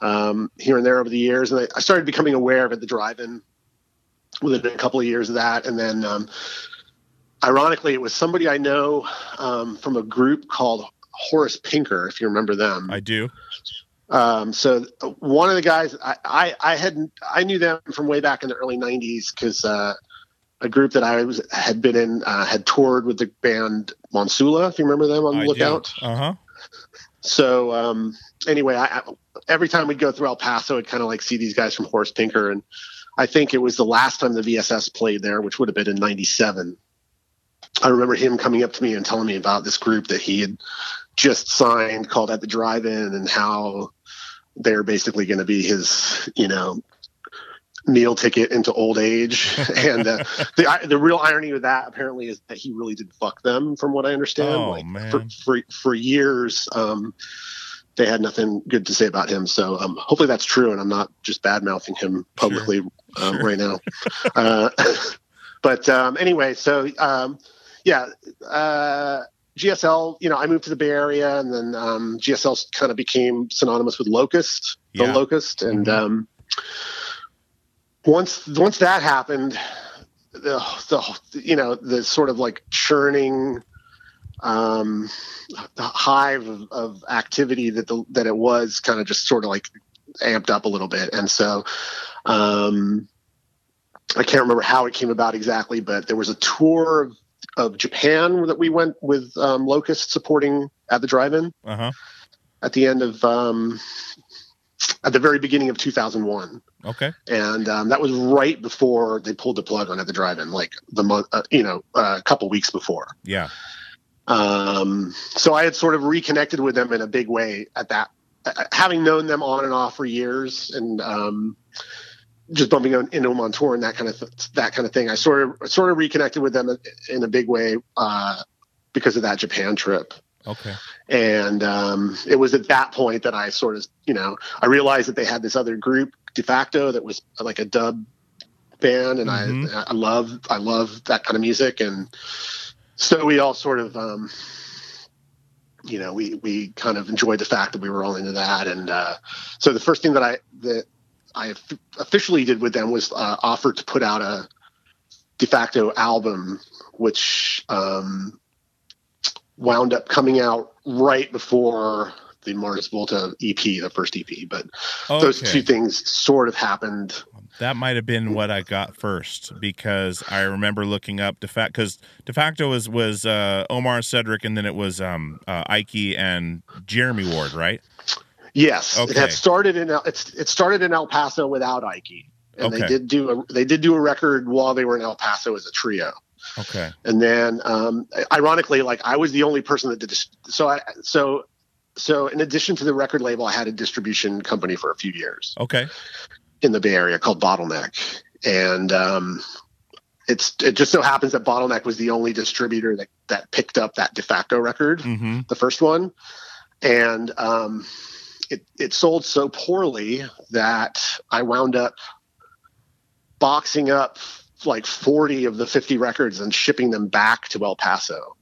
um, here and there over the years. And I, I started becoming aware of it at the drive-in within a couple of years of that. And then um, ironically, it was somebody I know um, from a group called Horace Pinker, if you remember them. I do. Um, so one of the guys I, I, I had I knew them from way back in the early '90s because uh, a group that I was had been in uh, had toured with the band Monsula. If you remember them on the I Lookout. Uh huh. So um, anyway, I, I, every time we'd go through El Paso, I'd kind of like see these guys from Horace Pinker, and I think it was the last time the VSS played there, which would have been in '97. I remember him coming up to me and telling me about this group that he had just signed called At the Drive-In and how they're basically going to be his, you know, meal ticket into old age. *laughs* and uh, the the real irony of that apparently is that he really did fuck them, from what I understand. Oh, like man. for for for years, um, they had nothing good to say about him. So um, hopefully that's true, and I'm not just bad mouthing him publicly um, right now. uh, *laughs* but um, anyway, so um, yeah. Uh, GSL, you know, I moved to the Bay Area, and then um, GSL kind of became synonymous with Locust, the Locust, and Mhm. um, once once that happened, the, the you know the sort of like churning um, the hive of, of activity that the that it was kind of just sort of like amped up a little bit, and so um, I can't remember how it came about exactly, but there was a tour of, of Japan that we went with um, Locust supporting at the drive-in Uh huh. at the end of um, at the very beginning of 2001 Okay. and um, that was right before they pulled the plug on at the drive-in like the month uh, you know a couple weeks before Yeah. um, so i had sort of reconnected with them in a big way at that uh, having known them on and off for years and um, just bumping into them on tour and that kind of th- that kind of thing i sort of sort of reconnected with them in a big way uh, because of that japan trip Okay. and um, it was at that point that I sort of, you know, I realized that they had this other group, de facto, that was like a dub band, and Mhm. I, I love, I love that kind of music, and so we all sort of, um, you know, we we kind of enjoyed the fact that we were all into that, and uh, so the first thing that I that I officially did with them was uh, offer to put out a de facto album, which um, wound up coming out right before the Mars Volta EP, the first EP. But those two things sort of happened. That might have been what I got first because I remember looking up de facto because de facto was was uh, Omar Cedric and then it was um, uh, Ike and Jeremy Ward, right? Yes, it had started in El- it's it started in El Paso without Ike, and they did do a they did do a record while they were in El Paso as a trio. Okay. and then um, ironically like i was the only person that did this so i so so in addition to the record label i had a distribution company for a few years Okay. in the bay area called bottleneck and um, it's it just so happens that bottleneck was the only distributor that that picked up that de facto record Mm-hmm. the first one and um, it, it sold so poorly that i wound up boxing up like 40 of the 50 records and shipping them back to el paso.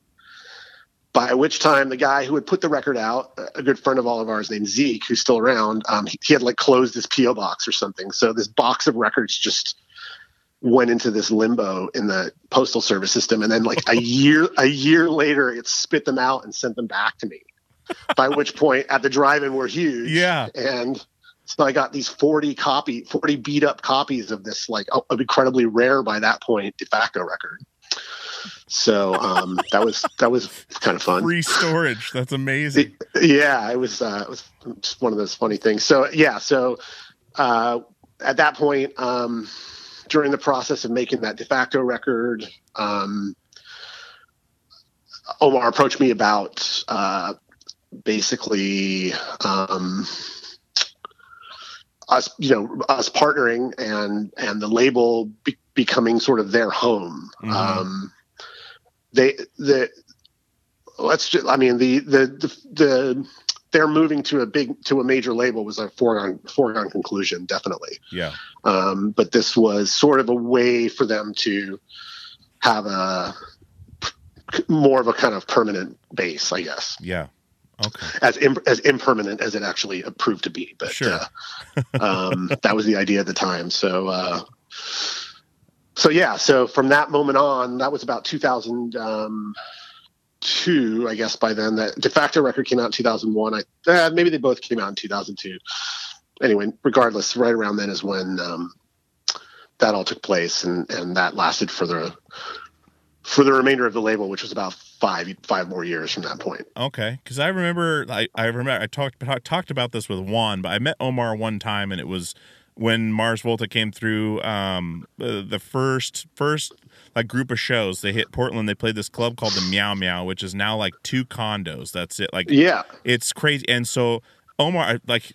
By which time the guy who had put the record out a good friend of all of ours named zeke who's still around um, he, he had like closed his po box or something. So this box of records just went into this limbo in the postal service system. And then like a *laughs* year a year later it spit them out and sent them back to me by which point at the drive-in we're huge Yeah. and so i got these 40 copy 40 beat up copies of this like oh, incredibly rare by that point de facto record So um, that was that was kind of fun. Free storage. That's amazing. Yeah, it was uh, it was just one of those funny things. So yeah, so uh, at that point, um, during the process of making that de facto record, um, Omar approached me about uh, basically um, us, you know, us partnering and and the label be- becoming sort of their home. Mhm. Um, they the let's just, I mean the the the, the they're moving to a big to a major label was a foregone foregone conclusion, definitely. Yeah. Um, but this was sort of a way for them to have a more of a kind of permanent base, I guess, Yeah. Okay. as as impermanent as it actually proved to be. But Sure. uh, um, *laughs* that was the idea at the time. So, uh, so yeah. So from that moment on, that was about 2002, I guess. By then, that de facto record came out in 2001. I uh, maybe they both came out in 2002. Anyway, regardless, right around then is when um, that all took place, and and that lasted for the for the remainder of the label, which was about five five more years from that point. Okay, because I remember, I, I remember, I talked talked about this with Juan, but I met Omar one time, and it was when Mars Volta came through. Um, uh, the first first like group of shows they hit Portland. They played this club called the Meow Meow, which is now like two condos. That's it. Like Yeah. it's crazy. And so Omar, like,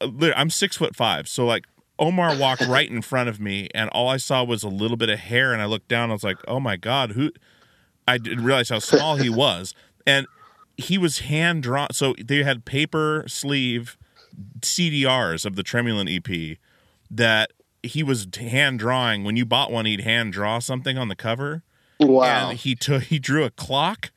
I'm six foot five, so like. Omar walked *laughs* right in front of me, and all I saw was a little bit of hair. And I looked down. I was like, "Oh my god, who?" I didn't realize how small he was, and he was hand drawn. So they had paper sleeve CDRs of the Tremulant EP that he was hand drawing. When you bought one, he'd hand draw something on the cover. Wow. And he took he drew a clock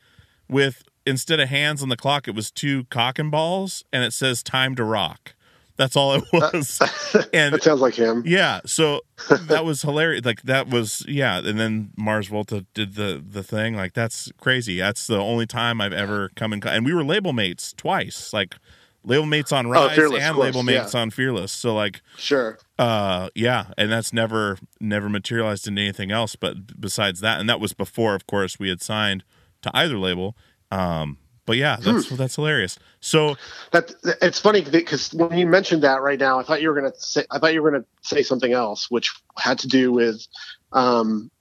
with instead of hands on the clock, it was two cock and balls, and it says "Time to Rock." That's all it was. *laughs* and that sounds like him. yeah, so that was hilarious. Like that was yeah, and then Mars Volta did the the thing. Like that's crazy. That's the only time I've ever come in. And we were label mates twice. Like label mates on Rise Oh, and course, label mates yeah. on Fearless. So like Sure. uh yeah, and that's never never materialized into anything else. But besides that, and that was before, of course, we had signed to either label. Um, but yeah, that's Hmm. that's hilarious. So That it's funny because when you mentioned that right now, I thought you were going to say I thought you were going to say something else, which had to do with. Um,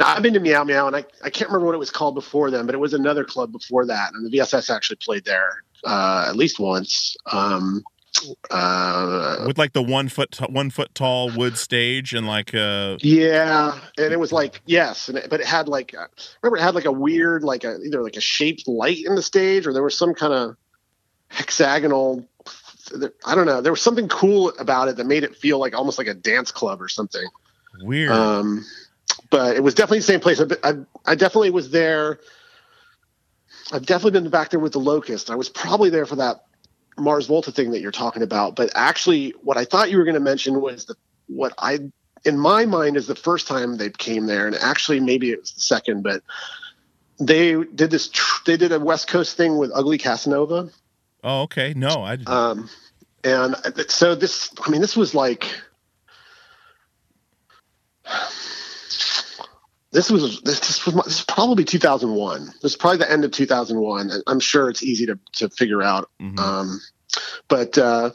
now I've been to Meow Meow, and I, I can't remember what it was called before then, but it was another club before that, and the VSS actually played there uh, at least once. Um, uh, with like the one foot one foot tall wood stage and like uh yeah, and it was like yes, and it, but it had like uh, remember it had like a weird like a either like a shaped light in the stage, or there was some kind of hexagonal. I don't know. There was something cool about it that made it feel like almost like a dance club or something. weird. Um, but it was definitely the same place. I, I, I definitely was there. I've definitely been back there with the Locust. I was probably there for that Mars Volta thing that you're talking about. But actually, what I thought you were going to mention was the what I, in my mind, is the first time they came there, and actually maybe it was the second. But they did this. Tr- they did a West Coast thing with Ugly Casanova. oh, okay. No, I. Um, and so this, I mean, this was like, this was this was, this is probably 2001. This is probably the end of 2001. I'm sure it's easy to to figure out. Mhm. Um, but uh,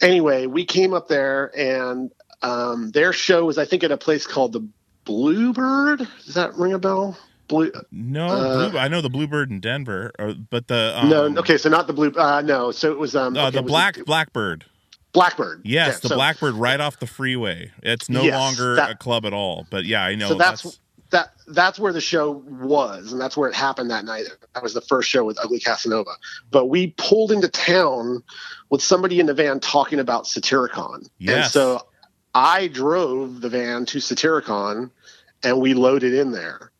anyway, we came up there, and um, their show was, I think, at a place called the Bluebird. Does that ring a bell? Blue. no, uh, Blue, I know the Bluebird in Denver, or, but the um, no, okay, so not the blue. Uh, no, so it was um, uh, okay, the was black Blackbird. Blackbird. Yes, Yeah, the so- Blackbird right off the freeway. It's no Yes, longer that- a club at all. But yeah, I know. so that's, that that's where the show was and that's where it happened that night. That was the first show with ugly casanova. But we pulled into town with somebody in the van talking about satyricon. And so i drove the van to satyricon and we loaded in there.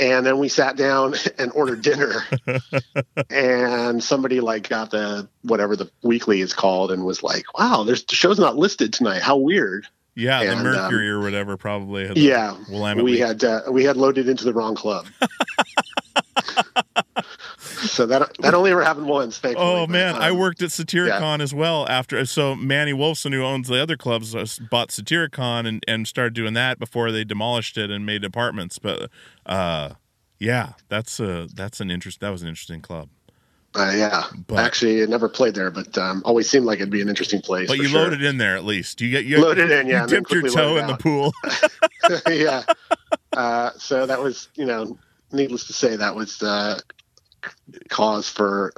And then we sat down *laughs* and ordered dinner. *laughs* And somebody like got the whatever the weekly is called and was like wow there's the show's not listed tonight. How weird yeah, the and, Mercury or whatever probably. had yeah, Willamette we Week. had uh, we had loaded into the wrong club. *laughs* So that that only ever happened once. Thankfully. Oh but, man, I um, worked at Satyricon as well. After so Manny Wolfson, who owns the other clubs, uh, bought Satyricon and and started doing that before they demolished it and made apartments. But uh, yeah, that's a that's an interest. That was an interesting club. Uh, yeah, But- actually, I never played there, but um, always seemed like it'd be an interesting place. But you sure. loaded in there at least. You get you Loaded in, yeah, You dipped your toe in the pool. *laughs* *laughs* yeah. Uh, so that was, you know, needless to say, that was the cause for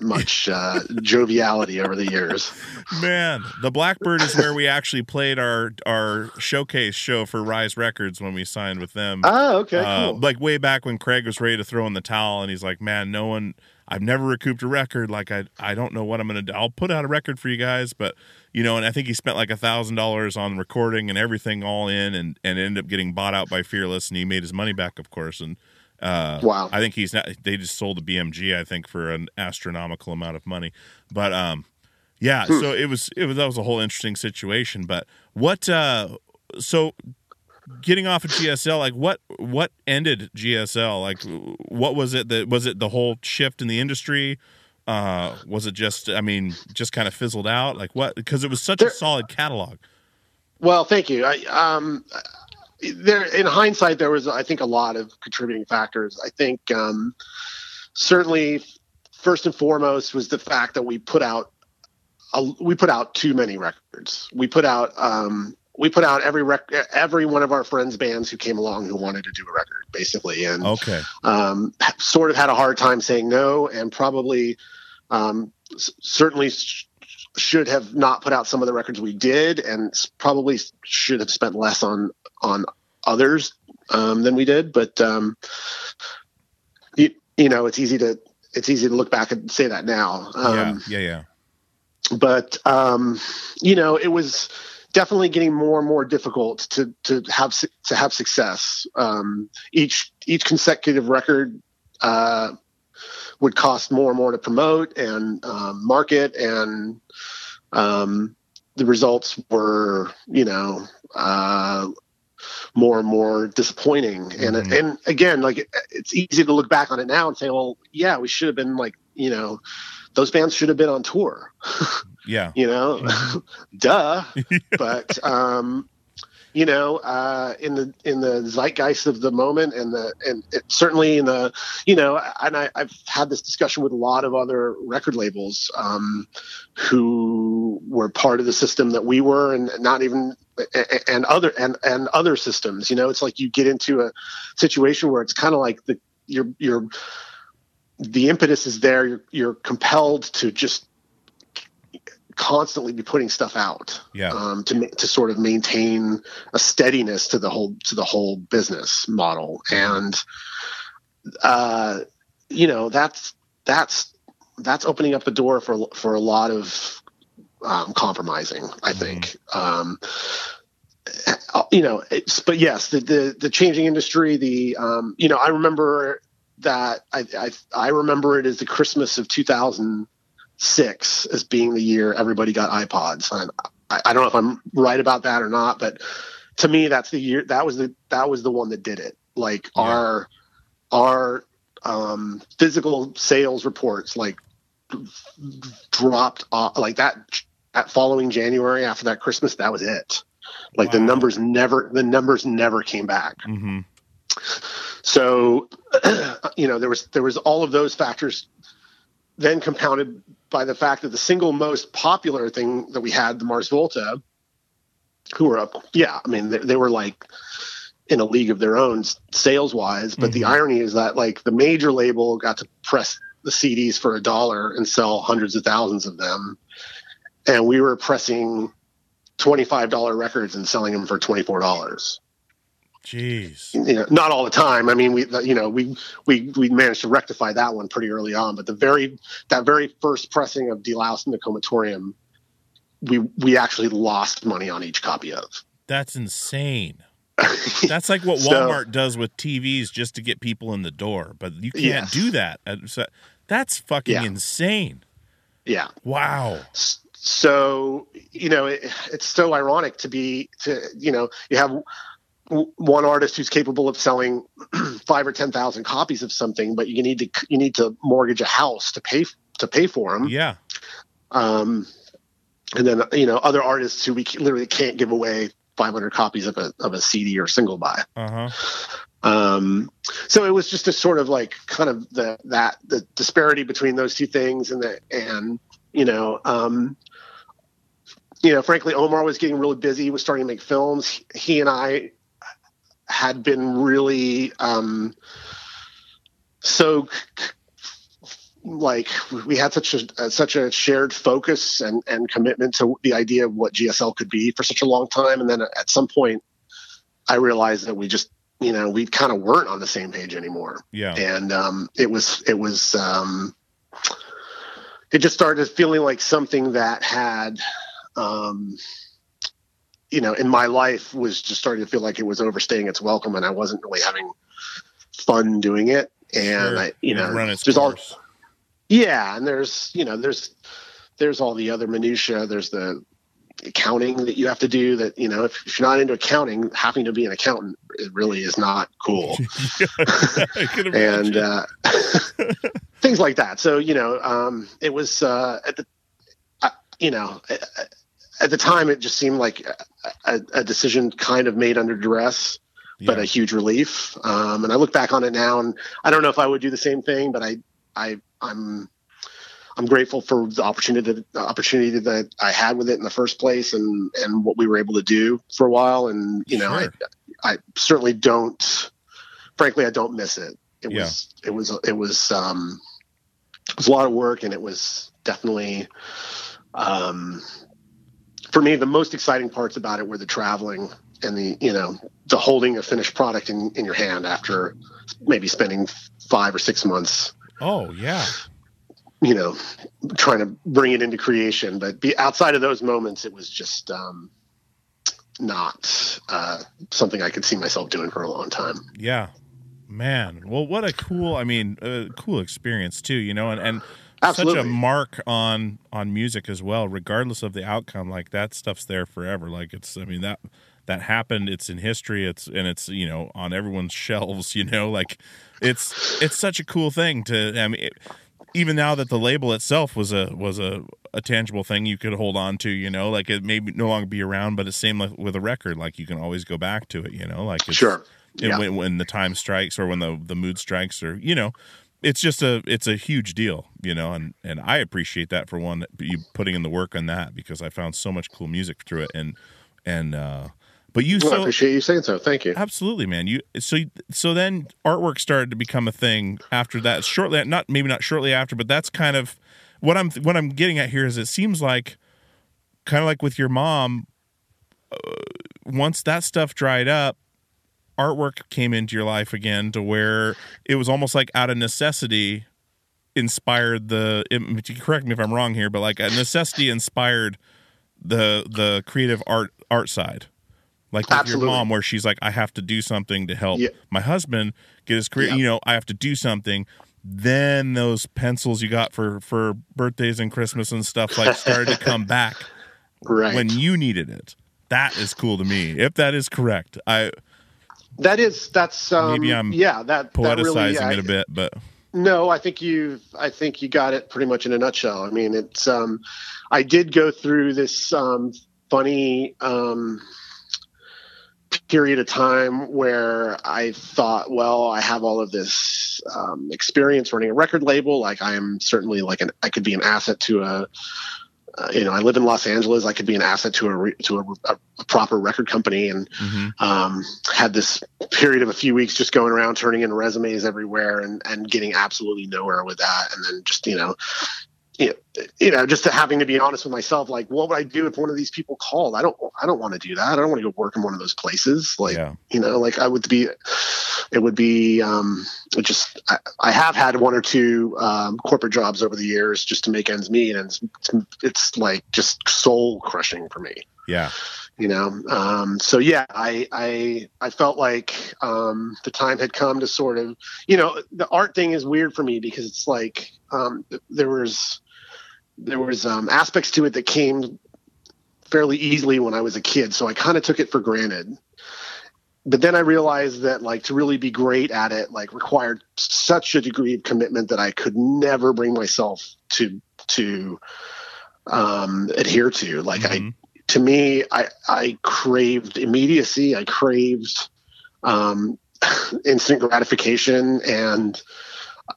much uh, joviality over the years. *laughs* Man, the Blackbird is where we actually played our our showcase show for Rise Records when we signed with them. Oh, okay, Uh, cool. Like way back when Craig was ready to throw in the towel, and he's like, "Man, no one. I've never recouped a record. Like I, I don't know what I'm gonna do. I'll put out a record for you guys, but you know." And I think he spent like a thousand dollars on recording and everything all in, and and ended up getting bought out by Fearless, and he made his money back, of course. And uh, Wow. I think he's not. They just sold the BMG, I think, for an astronomical amount of money. But um, yeah. Hmm. So it was it was that was a whole interesting situation. But what uh, so getting off of GSL, like what what ended GSL? Like what was it that was it the whole shift in the industry? Uh, was it just I mean just kind of fizzled out? Like what? Because it was such a solid catalog. Well, thank you. I, um, there, in hindsight, there was, I think, a lot of contributing factors. I think um, certainly, first and foremost, was the fact that we put out, a, we put out too many records. We put out, um, we put out every rec- every one of our friends' bands who came along who wanted to do a record, basically, and Okay. um, sort of had a hard time saying no, and probably um, s- certainly sh- should have not put out some of the records we did, and s- probably should have spent less on on others um, than we did. But um, you, you know, it's easy to it's easy to look back and say that now. Um, yeah. Yeah. Yeah. but um, you know, it was definitely getting more and more difficult to to have to have success. Um, each each consecutive record uh, would cost more and more to promote and um, market, and um, the results were, you know. Uh, more and more disappointing, and and again, like it's easy to look back on it now and say, well, yeah, we should have been like, you know, those bands should have been on tour *laughs* Yeah. you know *laughs* duh. *laughs* But um you know uh in the in the zeitgeist of the moment and the and it, certainly in the you know and I, i've had this discussion with a lot of other record labels um who were part of the system that we were and not even and other and and other systems. You know it's like you get into a situation where it's kind of like the you're you're the impetus is there. You're, you're compelled to just constantly be putting stuff out Yeah. um, to to sort of maintain a steadiness to the whole to the whole business model. And uh, you know that's that's that's opening up the door for for a lot of um, compromising I think. Um, uh, you know it's, but yes the, the the changing industry the um, you know I remember that I, I I remember it as the Christmas of 2006 as being the year everybody got iPods. And I, I don't know if I'm right about that or not, but to me, that's the year that was the that was the one that did it. Like our our um, physical sales reports like dropped off like that that following January after that Christmas. That was it. Like the numbers never the numbers never came back. Mm-hmm. So, *clears throat* you know, there was there was all of those factors, then compounded by the fact that the single most popular thing that we had, the Mars Volta, who were up, yeah, I mean, they, they were like in a league of their own sales wise. But the mm-hmm. irony is that like the major label got to press the CDs for a dollar and sell hundreds of thousands of them, and we were pressing twenty five dollar records and selling them for twenty four dollars Jeez. you know, not all the time. I mean, we, you know, we, we, we managed to rectify that one pretty early on, but the very, that very first pressing of Deloused in the Comatorium, we, we actually lost money on each copy of. That's insane. *laughs* That's like what So- Walmart does with TVs just to get people in the door, but you can't Yes. do that. That's fucking Yeah. insane. Yeah. Wow. So, you know, it, it's so ironic to be, to, you know, you have one artist who's capable of selling *clears throat* five or ten thousand copies of something, but you need to you need to mortgage a house to pay to pay for them. Yeah. Um, and then you know other artists who we literally can't give away 500 copies of a of a CD or single by. Uh huh. Um, so it was just a sort of like kind of the that the disparity between those two things, and the and you know, um, you know, frankly, Omar was getting really busy. He was starting to make films. He and I had been really um, so like we had such a uh, such a shared focus and and commitment to the idea of what GSL could be for such a long time, and then at some point, I realized that we just you know we kind of weren't on the same page anymore Yeah. and um, it was it was um, it just started feeling like something that had um, you know in my life was just starting to feel like it was overstaying its welcome and i wasn't really having fun doing it and Sure. i you know there's all yeah and there's you know there's there's all the other minutia there's the accounting that you have to do that you know if, if you're not into accounting having to be an accountant it really is not cool *laughs* I can *laughs* imagine. and uh, *laughs* things like that. So you know, um, it was uh, at the, uh, you know, uh, at the time it just seemed like a, a, decision kind of made under duress, but a huge relief. Um, and I look back on it now, and I don't know if I would do the same thing, but I, I, I'm. I'm grateful for the opportunity the opportunity that I had with it in the first place, and and what we were able to do for a while. And you know, Sure. I, I certainly don't. Frankly, I don't miss it. It Yeah. was it was it was um, it was a lot of work, and it was definitely um, for me the most exciting parts about it were the traveling and the you know the holding a finished product in, in your hand after maybe spending five or six months oh yeah. you know trying to bring it into creation but be outside of those moments it was just um not uh something i could see myself doing for a long time Yeah. Man. Well, what a cool, I mean, uh, cool experience too, you know, and, and such a mark on on music as well, regardless of the outcome. Like that stuff's there forever. Like it's I mean that that happened, it's in history, it's and it's, you know, on everyone's *laughs* shelves, you know, like it's it's such a cool thing to I mean it, even now that the label itself was a was a, a tangible thing you could hold on to, you know, like it may be- no longer be around, but it's same like with a record, like you can always go back to it, you know, like it's, Sure. Yeah. when, when the time strikes or when the the mood strikes or you know it's just a it's a huge deal you know and and i appreciate that for one you putting in the work on that because i found so much cool music through it and and uh but you Well, I so appreciate you saying so. Thank you. Absolutely man. You so so then artwork started to become a thing after that shortly not maybe not shortly after but that's kind of what i'm what i'm getting at here is it seems like kind of like with your mom uh, once that stuff dried up artwork came into your life again to where it was almost like out of necessity inspired the it, correct me if i'm wrong here but like a necessity inspired the the creative art art side like with Absolutely. your mom where she's like i have to do something to help Yeah. my husband get his career Yeah. you know i have to do something then those pencils you got for for birthdays and christmas and stuff like started to come back *laughs* right when you needed it that is cool to me if that is correct i that is that's um Maybe I'm yeah that that poeticizing really, it a bit but No, I think you've I think you got it pretty much in a nutshell. I mean, it's um I did go through this um funny um period of time where I thought, well, I have all of this um, experience running a record label. Like I am certainly like an I could be an asset to a uh, you know, I live in Los Angeles. I could be an asset to a re- to a, a, proper record company, and mhm. um, had this period of a few weeks just going around turning in resumes everywhere and, and getting absolutely nowhere with that. And then just, you know, you know, you know, just having to be honest with myself, like, what would I do if one of these people called? I don't, I don't want to do that. I don't want to go work in one of those places. Like, yeah you know, like I would be, it would be, um, it just, I, I have had one or two, um, corporate jobs over the years just to make ends meet. And it's, it's like just soul crushing for me yeah you know um so yeah i i i felt like um the time had come to sort of you know the art thing is weird for me because it's like um there was there was um aspects to it that came fairly easily when i was a kid so i kind of took it for granted but then I realized that like to really be great at it like required such a degree of commitment that I could never bring myself to to um, adhere to. Like I, to me, I I craved immediacy. I craved um, *laughs* instant gratification, and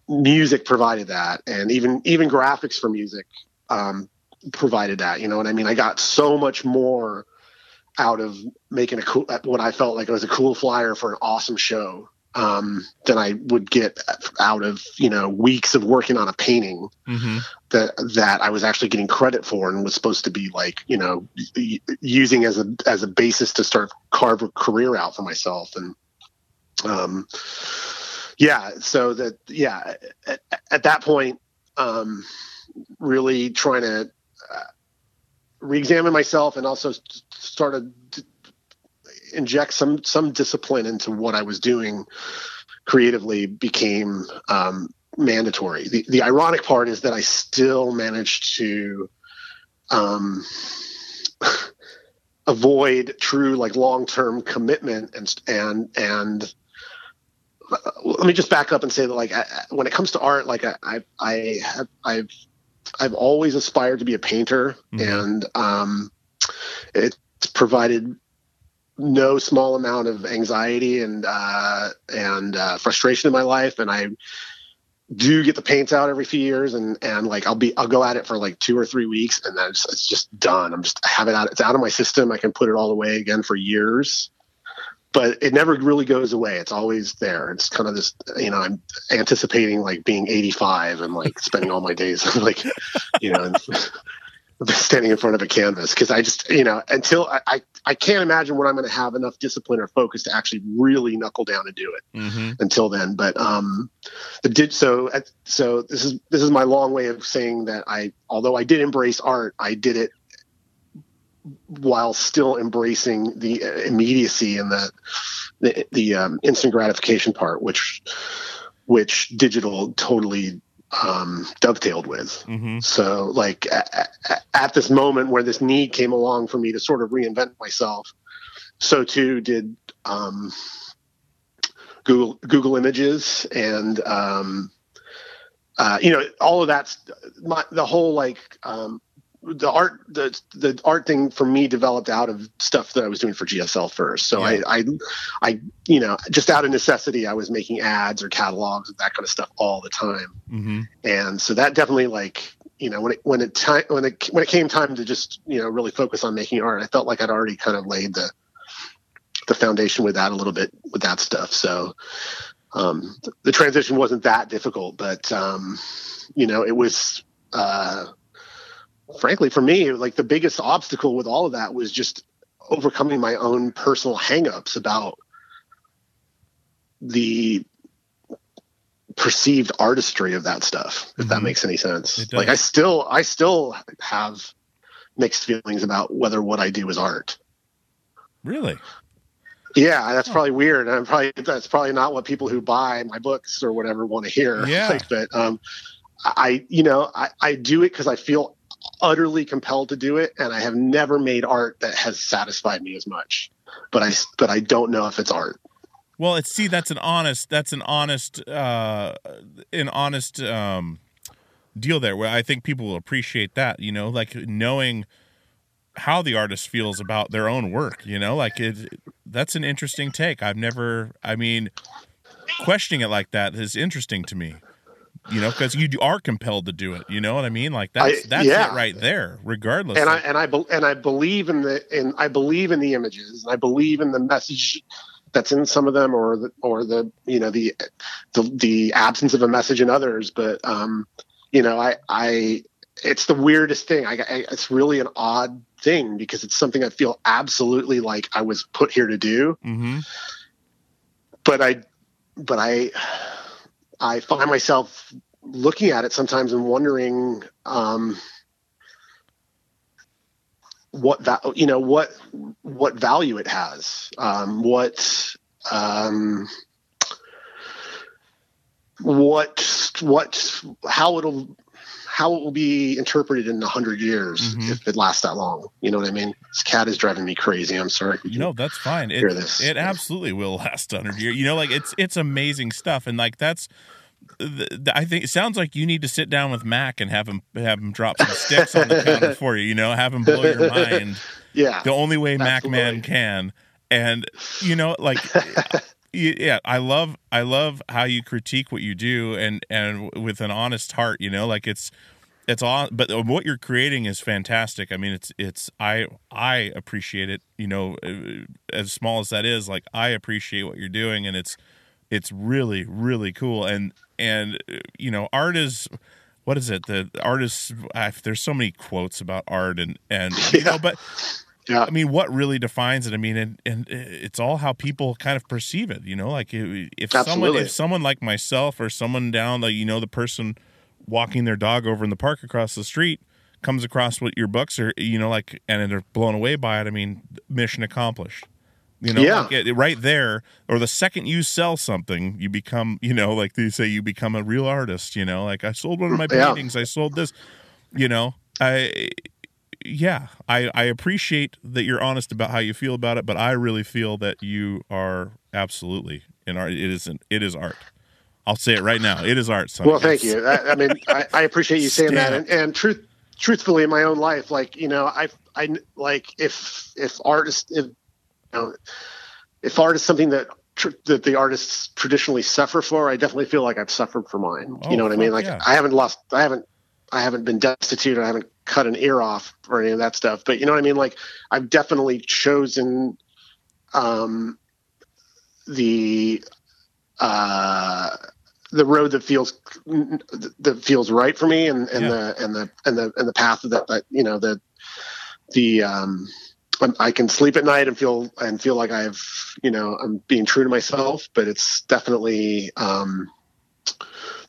music provided that, and even even graphics for music um, provided that. You know what I mean? I got so much more out of making a cool what I felt like it was a cool flyer for an awesome show um, than I would get out of you know weeks of working on a painting Mm-hmm. that that I was actually getting credit for and was supposed to be like you know y- using as a as a basis to start carve a career out for myself and um yeah so that yeah at, at that point um really trying to uh, re-examine myself and also started to inject some some discipline into what I was doing creatively became um, mandatory. The the ironic part is that I still managed to um, *laughs* avoid true like long term commitment and and and uh, let me just back up and say that like I- when it comes to art, like I I, I have I've I've always aspired to be a painter, and um, it's provided no small amount of anxiety and uh, and uh, frustration in my life, and I do get the paints out every few years, and and like I'll be I'll go at it for like two or three weeks, and then it's, it's just done. I'm just I have it out. It's out of my system. I can put it all away again for years. But it never really goes away. It's always there. It's kind of this, you know, I'm anticipating like being 85 and like spending all my days *laughs* like, you know, *laughs* standing in front of a canvas because I just you know until I, I I can't imagine when I'm going to have enough discipline or focus to actually really knuckle down and do it Mm-hmm. until then. But um, the did so so this is this is my long way of saying that I although I did embrace art, I did it while still embracing the uh, immediacy and the the, the um, instant gratification part, which which digital totally um, dovetailed with. Mm-hmm. So, like at, at this moment where this need came along for me to sort of reinvent myself, so too did um, Google Google Images and um, uh, you know all of that's my, the whole like um, the art the the art thing for me developed out of stuff that I was doing for GSL first. So Yeah. I, I I you know just out of necessity I was making ads or catalogs and that kind of stuff all the time Mm-hmm. and so that definitely like you know when it when it time when it when it came time to just you know really focus on making art i felt like i'd already kind of laid the the foundation with that a little bit with that stuff so um the transition wasn't that difficult but um you know it was uh frankly for me like the biggest obstacle with all of that was just overcoming my own personal hangups about the perceived artistry of that stuff if that Mhm. makes any sense like i still i still have mixed feelings about whether what i do is art Really? yeah that's probably weird and i'm probably that's probably not what people who buy my books or whatever want to hear *laughs* Yeah. Like, but um i you know i i do it because i feel utterly compelled to do it and i have never made art that has satisfied me as much but i but i don't know if it's art Well, it's see that's an honest that's an honest uh an honest um deal there where I think people will appreciate that, you know, like knowing how the artist feels about their own work, you know, like it that's an interesting take. I've never I mean questioning it like that is interesting to me. You know, because you are compelled to do it. You know what I mean? Like that's I- that's yeah. it right there. Regardless, and I and I bel and I believe in the and I believe in the images and I believe in the message that's in some of them or the or the you know the the, the absence of a message in others but um you know I I it's the weirdest thing I, I it's really an odd thing because it's something I feel absolutely like I was put here to do Mhm. but I but I I find myself looking at it sometimes and wondering um what that you know what what value it has um what um what what how it'll how it will be interpreted in a hundred years Mhm. if it lasts that long. You know what I mean? This cat is driving me crazy. I'm sorry. No, that's fine. It, this. it absolutely will last hundred years. You know, like it's it's amazing stuff, and like that's. I think it sounds like you need to sit down with Mac and have him have him drop some sticks on the counter *laughs* for you. You know, have him blow your mind *laughs* Yeah. the only way Mac Man can. And you know, like, *laughs* yeah, I love I love how you critique what you do and and with an honest heart. You know, like it's it's all, but what you're creating is fantastic. I mean, it's it's I I appreciate it. You know, uh, as small as that is, like I appreciate what you're doing, and it's it's really really cool. And and uh, you know, art is what is it? The artists. I, there's so many quotes about art, and and you *laughs* know, but Yeah. I mean, what really defines it? I mean, and, and it's all how people kind of perceive it. You know, like if if someone if someone like myself or someone down the you know the person walking their dog over in the park across the street comes across what your books are, you know, like and they're blown away by it. I mean, mission accomplished. You know, Yeah. like it, right there, or the second you sell something, you become, you know, like they say, you become a real artist. You know, like I sold one of my Yeah. paintings, I sold this. You know, I yeah, I, I appreciate that you're honest about how you feel about it, but I really feel that you are absolutely in art. It isn't. It is art. I'll say it right now. It is art. Son. Well, thank you. I, I mean, I, I appreciate you saying that. And, and truth, truthfully, in my own life, like you know, I, I like if if art is, if, you know, if art is something that tr- that the artists traditionally suffer for, I definitely feel like I've suffered for mine. Oh, you know what I mean? Like yeah. I haven't lost, I haven't, I haven't been destitute. I haven't cut an ear off or any of that stuff. But you know what I mean? Like I've definitely chosen, um, the, uh the road that feels that feels right for me and, and Yeah. the and the and the and the path that, that you know the the um I can sleep at night and feel and feel like I've you know I'm being true to myself but it's definitely um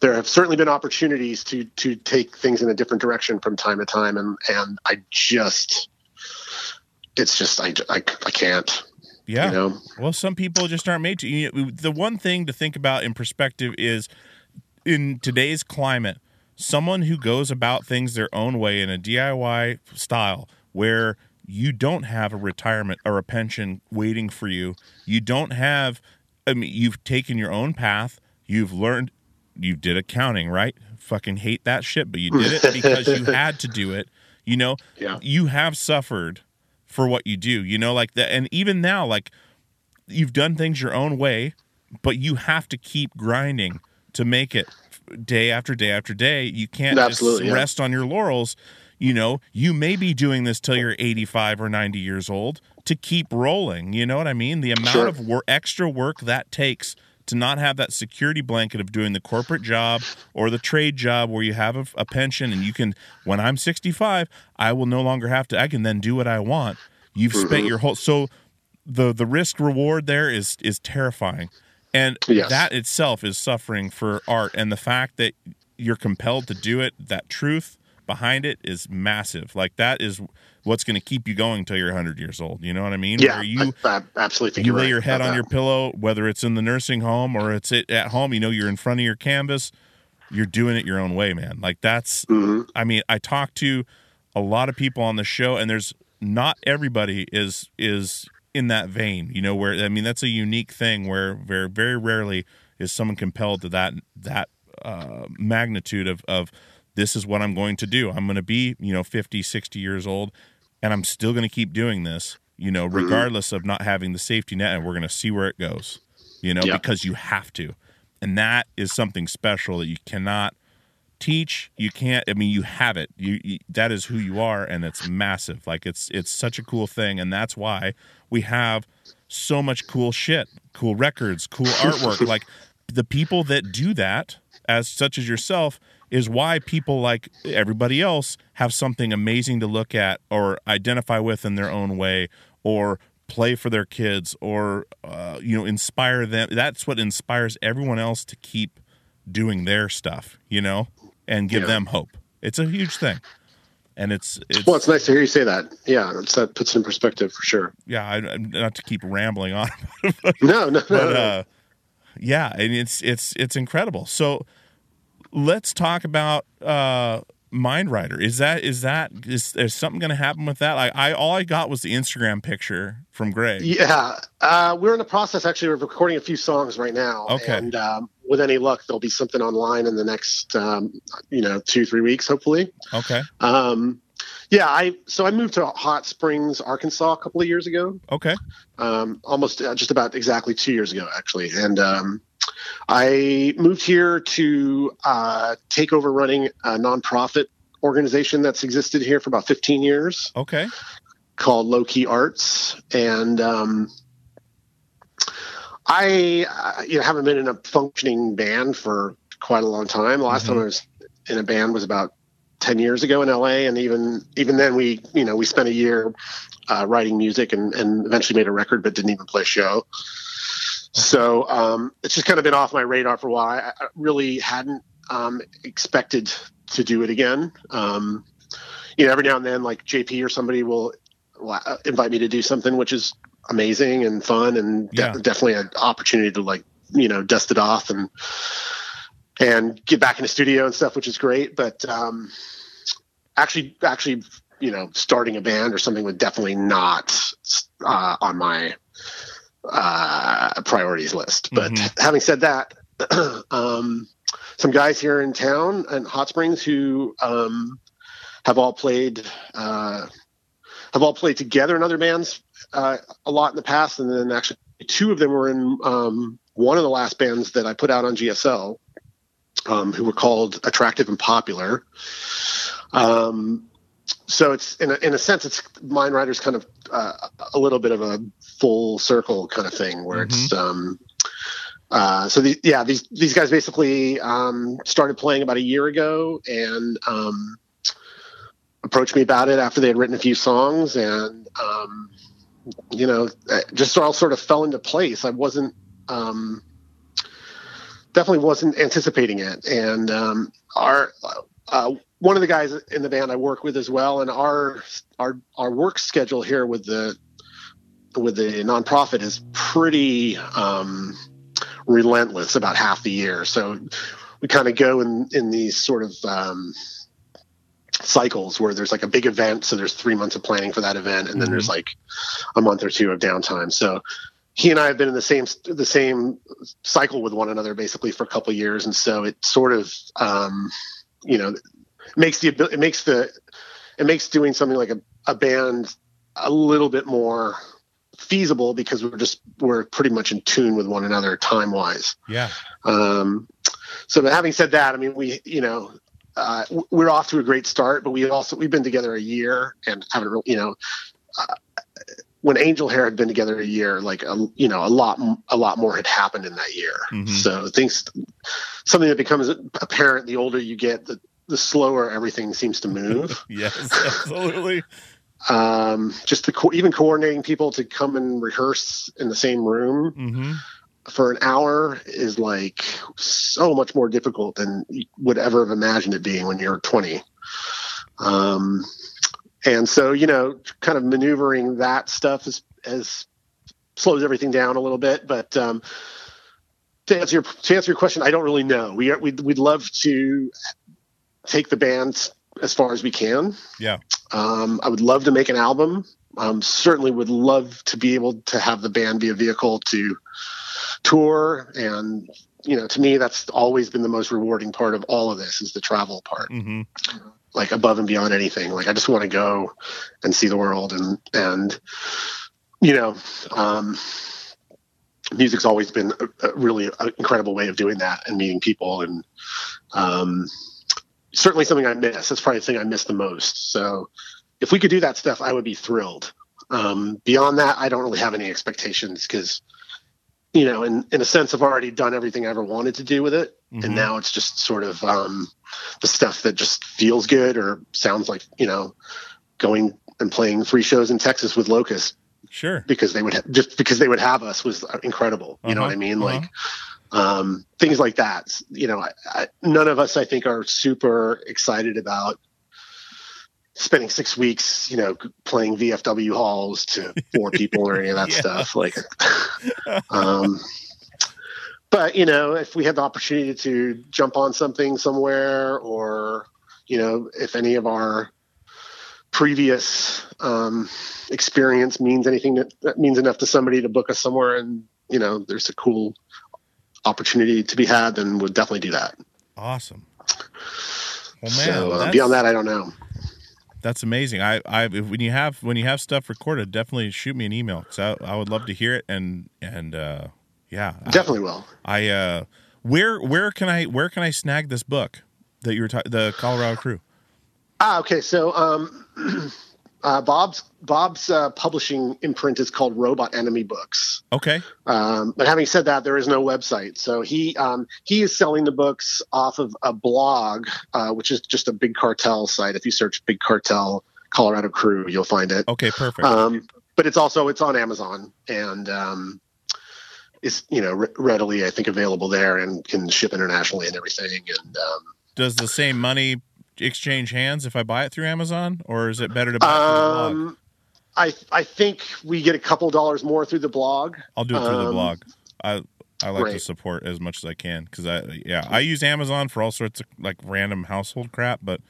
there have certainly been opportunities to to take things in a different direction from time to time and and I just it's just I I, I can't Yeah. you know Well, some people just aren't made to. You know, the one thing to think about in perspective is in today's climate, someone who goes about things their own way in a DIY style where you don't have a retirement or a pension waiting for you. You don't have I mean you've taken your own path. You've learned you did accounting, right? Fucking hate that shit, but you did it *laughs* because you had to do it. You know, Yeah. you have suffered for what you do. You know, like that and even now like you've done things your own way, but you have to keep grinding to make it day after day after day. You can't Absolutely, just yeah. rest on your laurels. You know, you may be doing this till you're 85 or 90 years old to keep rolling. You know what I mean? The amount Sure. of wor- extra work that takes to not have that security blanket of doing the corporate job or the trade job where you have a, a pension and you can, when I'm 65, I will no longer have to, I can then do what I want. You've Mm-hmm. spent your whole, so the the risk reward there is is terrifying and Yes. that itself is suffering for art and the fact that you're compelled to do it that truth behind it is massive like that is what's going to keep you going till you're 100 years old you know what i mean yeah Where you I, I absolutely think you lay right your head on that. your pillow whether it's in the nursing home or it's at at home you know you're in front of your canvas you're doing it your own way man like that's Mhm. i mean i talk to a lot of people on the show and there's not everybody is is in that vein you know where i mean that's a unique thing where very very rarely is someone compelled to that that uh, magnitude of of this is what i'm going to do. I'm going to be you know 50 60 years old and i'm still going to keep doing this you know mm-hmm. regardless of not having the safety net and we're going to see where it goes you know because you have to. And that is something special that you cannot teach. You can't i mean you have it. You, you that is who you are and it's massive. Like it's it's such a cool thing and that's why we have so much cool shit cool records cool *laughs* artwork. Like the people that do that as such as yourself is why people like everybody else have something amazing to look at or identify with in their own way or play for their kids or uh, you know inspire them. That's what inspires everyone else to keep doing their stuff you know and give Yeah. them hope. It's a huge thing. And it's it's well it's nice to hear you say that. Yeah that puts it in perspective for sure. Yeah I, I'm not to keep rambling on. *laughs* No no no, but no. uh yeah and it's it's it's incredible. So let's talk about uh Mind Rider. Is that is that is is something going to happen with that? Like I all I got was the Instagram picture from Greg. Yeah, uh, we're in the process actually of recording a few songs right now. Okay. And um, with any luck, there'll be something online in the next, um, you know, two three weeks, hopefully. Okay. Um, yeah, I so I moved to Hot Springs, Arkansas, a couple of years ago. Okay. Um, almost uh, just about exactly two years ago, actually, and um, I moved here to uh, take over running a nonprofit organization that's existed here for about 15 years Okay. called Low Key Arts, and um, I uh, you know haven't been in a functioning band for quite a long time. The last time I was in a band was about ten years ago in LA, and even even then we you know we spent a year uh, writing music and, and eventually made a record, but didn't even play a show. So um, it's just kind of been off my radar for a while. I, I really hadn't um, expected to do it again. Um, you know, every now and then, like JP or somebody will uh, invite me to do something, which is amazing and fun, and de- Yeah. definitely an opportunity to like you know dust it off and and get back in the studio and stuff, which is great. But um, actually, actually, you know, starting a band or something was definitely not uh, on my uh, priorities list. But having said that, *clears throat* um, some guys here in town and Hot Springs who um, have all played uh, have all played together in other bands uh, a lot in the past, and then actually two of them were in um, one of the last bands that I put out on GSL, um, who were called Attractive and Popular. Um, so it's in a, in a sense, it's Mind Rider's kind of uh, a little bit of a full circle kind of thing where it's um, uh, so the, yeah these these guys basically um, started playing about a year ago and um, approached me about it after they had written a few songs and um, you know just all sort of fell into place. I wasn't um, definitely wasn't anticipating it and um, our uh, one of the guys in the band I work with as well, and our our our work schedule here with the with the nonprofit is pretty um, relentless about half the year. So we kind of go in in these sort of um, cycles where there's like a big event, so there's three months of planning for that event, and then there's like a month or two of downtime. So he and I have been in the same the same cycle with one another basically for a couple of years, and so it sort of um, you know makes the it makes the it makes doing something like a, a band a little bit more feasible because we're just we're pretty much in tune with one another time wise Yeah. um, so but having said that i mean we you know uh, we're off to a great start but we also we've been together a year and haven't really you know uh, when angel hair had been together a year like a, you know a lot a lot more had happened in that year Mhm. so things something that becomes apparent the older you get the the slower everything seems to move *laughs* Yes. Absolutely. *laughs* um, just the co- even coordinating people to come and rehearse in the same room hmm for an hour is like so much more difficult than you would ever have imagined it being when you're 20 um, and so you know kind of maneuvering that stuff is as slows everything down a little bit but um, to answer your to answer your question i don't really know. We are, we'd, we'd love to take the band as far as we can Yeah. um, I would love to make an album. Um, certainly would love to be able to have the band be a vehicle to tour. And, you know, to me, that's always been the most rewarding part of all of this is the travel part, hmm like above and beyond anything. Like I just want to go and see the world and, and, you know, um, music's always been a, a really a incredible way of doing that and meeting people and, um, certainly something I miss. That's probably the thing I miss the most. So if we could do that stuff, I would be thrilled. Um, beyond that, I don't really have any expectations because, you know, in, in a sense, I've already done everything I ever wanted to do with it. Mhm. And now it's just sort of um, the stuff that just feels good or sounds like, you know, going and playing three shows in Texas with Locust Sure. because they would ha- just because they would have us was incredible. You know what I Uh-huh, mean? uh-huh. Like um, things like that. You know, I, I, none of us, I think, are super excited about spending six weeks, you know, playing VFW halls to four *laughs* people or any of that Yeah. stuff. Like, *laughs* um, but you know, if we had the opportunity to jump on something somewhere or you know, if any of our previous um, experience means anything that, that means enough to somebody to book us somewhere, and you know, there's a cool opportunity to be had, then we'll definitely do that. Awesome. Well, man, so uh, beyond that, I don't know. That's amazing. I, I, if, when you have when you have stuff recorded, definitely shoot me an email because I, I would love to hear it. And and uh, yeah, Definitely will. I, uh, where where can I where can I snag this book that you were ta- the Colorado Crew? Ah, okay. So, um, *clears throat* uh, Bob's Bob's uh, publishing imprint is called Robot Enemy Books. Okay, Um, but having said that, there is no website. So he um, he is selling the books off of a blog, uh, which is just a big cartel site. If you search "Big Cartel Colorado Crew," you'll find it. okay, perfect. Um, but it's also it's on Amazon and um, is you know re- readily I think available there and can ship internationally and everything. And um, Does the same money exchange hands if I buy it through Amazon, or is it better to buy it through the blog? um, I I think we get a couple dollars more through the blog. I'll do it through the um, blog. I I like to support as much as I can because I yeah I use Amazon for all sorts of like random household crap, but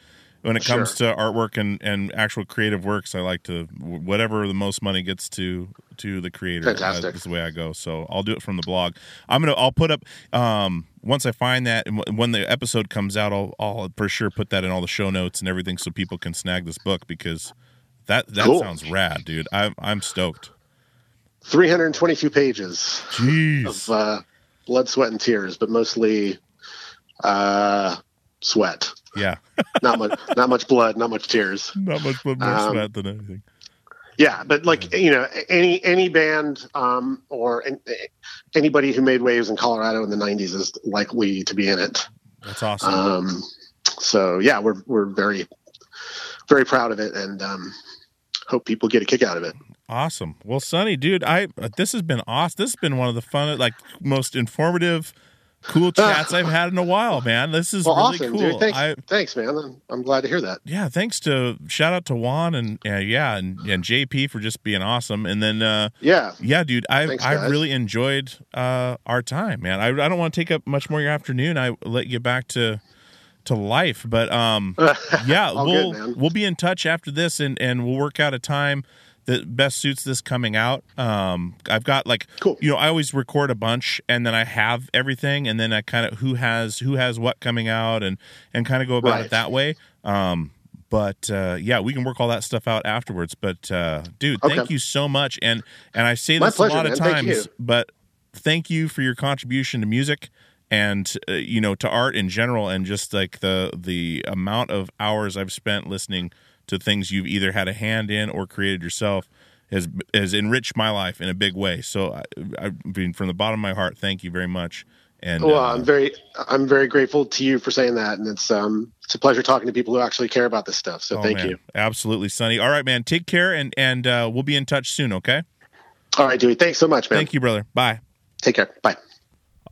when it comes to artwork and, and actual creative works, I like to whatever the most money gets to to the creator. Fantastic. Uh, is the way I go. So I'll do it from the blog. I'm gonna I'll put up um once I find that and w- when the episode comes out, I'll I'll for sure put that in all the show notes and everything so people can snag this book because that that Cool. sounds rad, dude. I'm I'm stoked. 322 pages Jeez. of uh, blood, sweat, and tears, but mostly uh, sweat. Yeah. *laughs* Not much, not much blood, not much tears. Not much more Um, sweat than anything. Yeah, but like you know, any any band um, or an, anybody who made waves in Colorado in the '90s is likely to be in it. That's awesome. Um, so yeah, we're we're very very proud of it, and um, hope people get a kick out of it. Awesome. Well, Sonny, dude, I this has been awesome. This has been one of the fun, like most informative, cool *laughs* chats I've had in a while, man. This is well, really awesome, cool. dude. Thanks, I, thanks, man. I'm, I'm glad to hear that. yeah, thanks to shout out to Juan and uh, yeah, and, and JP for just being awesome. And then uh Yeah, yeah, dude, I Thanks, I guys. really enjoyed uh our time, man. I I don't want to take up much more of your afternoon. I let you get back to to life, but um *laughs* yeah, we'll good, we'll be in touch after this and and we'll work out a time that best suits this coming out. Um I've got like Cool. you know, I always record a bunch and then I have everything and then I kind of who has who has what coming out and and kind of go about it that way. Um but uh, yeah, we can work all that stuff out afterwards. But uh, dude, thank you so much. And and I say this pleasure, a lot of man. Times, you. but thank you for your contribution to music and uh, you know to art in general and just like the the amount of hours I've spent listening to things you've either had a hand in or created yourself has has enriched my life in a big way. So I, I mean, from the bottom of my heart, thank you very much. And Well, uh, I'm very I'm very grateful to you for saying that, and it's um it's a pleasure talking to people who actually care about this stuff. So oh, thank man, you. absolutely, Sonny. All right, man, take care, and and uh, we'll be in touch soon. Okay. All right, Dewey. Thanks so much, man. Thank you, brother. Bye. Take care. Bye.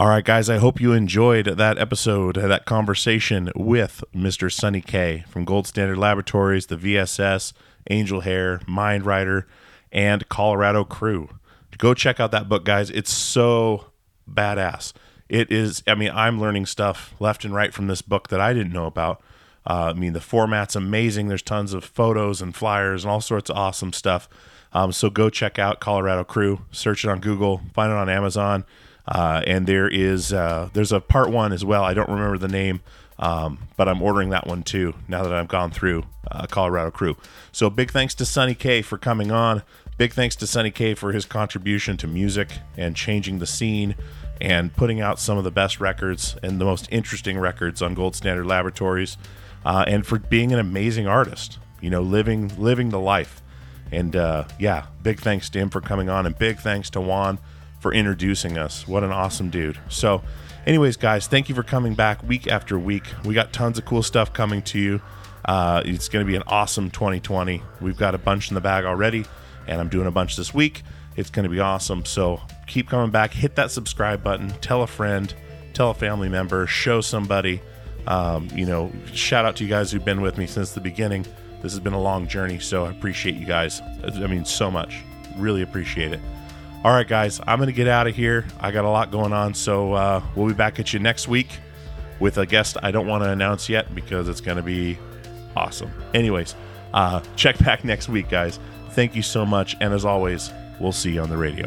All right, guys, I hope you enjoyed that episode, that conversation with Mr. Sonny Kay from Gold Standard Laboratories, the VSS, Angel Hair, Mind Rider, and Colorado Crew. Go check out that book, guys. It's so badass. It is, I mean, I'm learning stuff left and right from this book that I didn't know about. Uh, I mean, the format's amazing. There's tons of photos and flyers and all sorts of awesome stuff. Um, so go check out Colorado Crew. Search it on Google. Find it on Amazon. Uh, and there is uh, there's a part one as well. I don't remember the name, um, but I'm ordering that one too now that I've gone through uh, Colorado Crew. So big thanks to Sonny Kay for coming on. Big thanks to Sonny Kay for his contribution to music and changing the scene and putting out some of the best records and the most interesting records on Gold Standard Laboratories, uh, and for being an amazing artist. You know, living living the life. And uh, yeah, big thanks to him for coming on, and big thanks to Juan for introducing us. What an awesome dude. So, anyways, guys, thank you for coming back week after week. We got tons of cool stuff coming to you. Uh, it's going to be an awesome 2020. We've got a bunch in the bag already, and I'm doing a bunch this week. It's going to be awesome. So, keep coming back. Hit that subscribe button. Tell a friend, tell a family member, show somebody. Um, you know, shout out to you guys who've been with me since the beginning. This has been a long journey, so I appreciate you guys. I mean, so much. Really appreciate it. All right, guys, I'm going to get out of here. I got a lot going on, so uh, we'll be back at you next week with a guest I don't want to announce yet because it's going to be awesome. Anyways, uh, check back next week, guys. Thank you so much, and as always, we'll see you on the radio.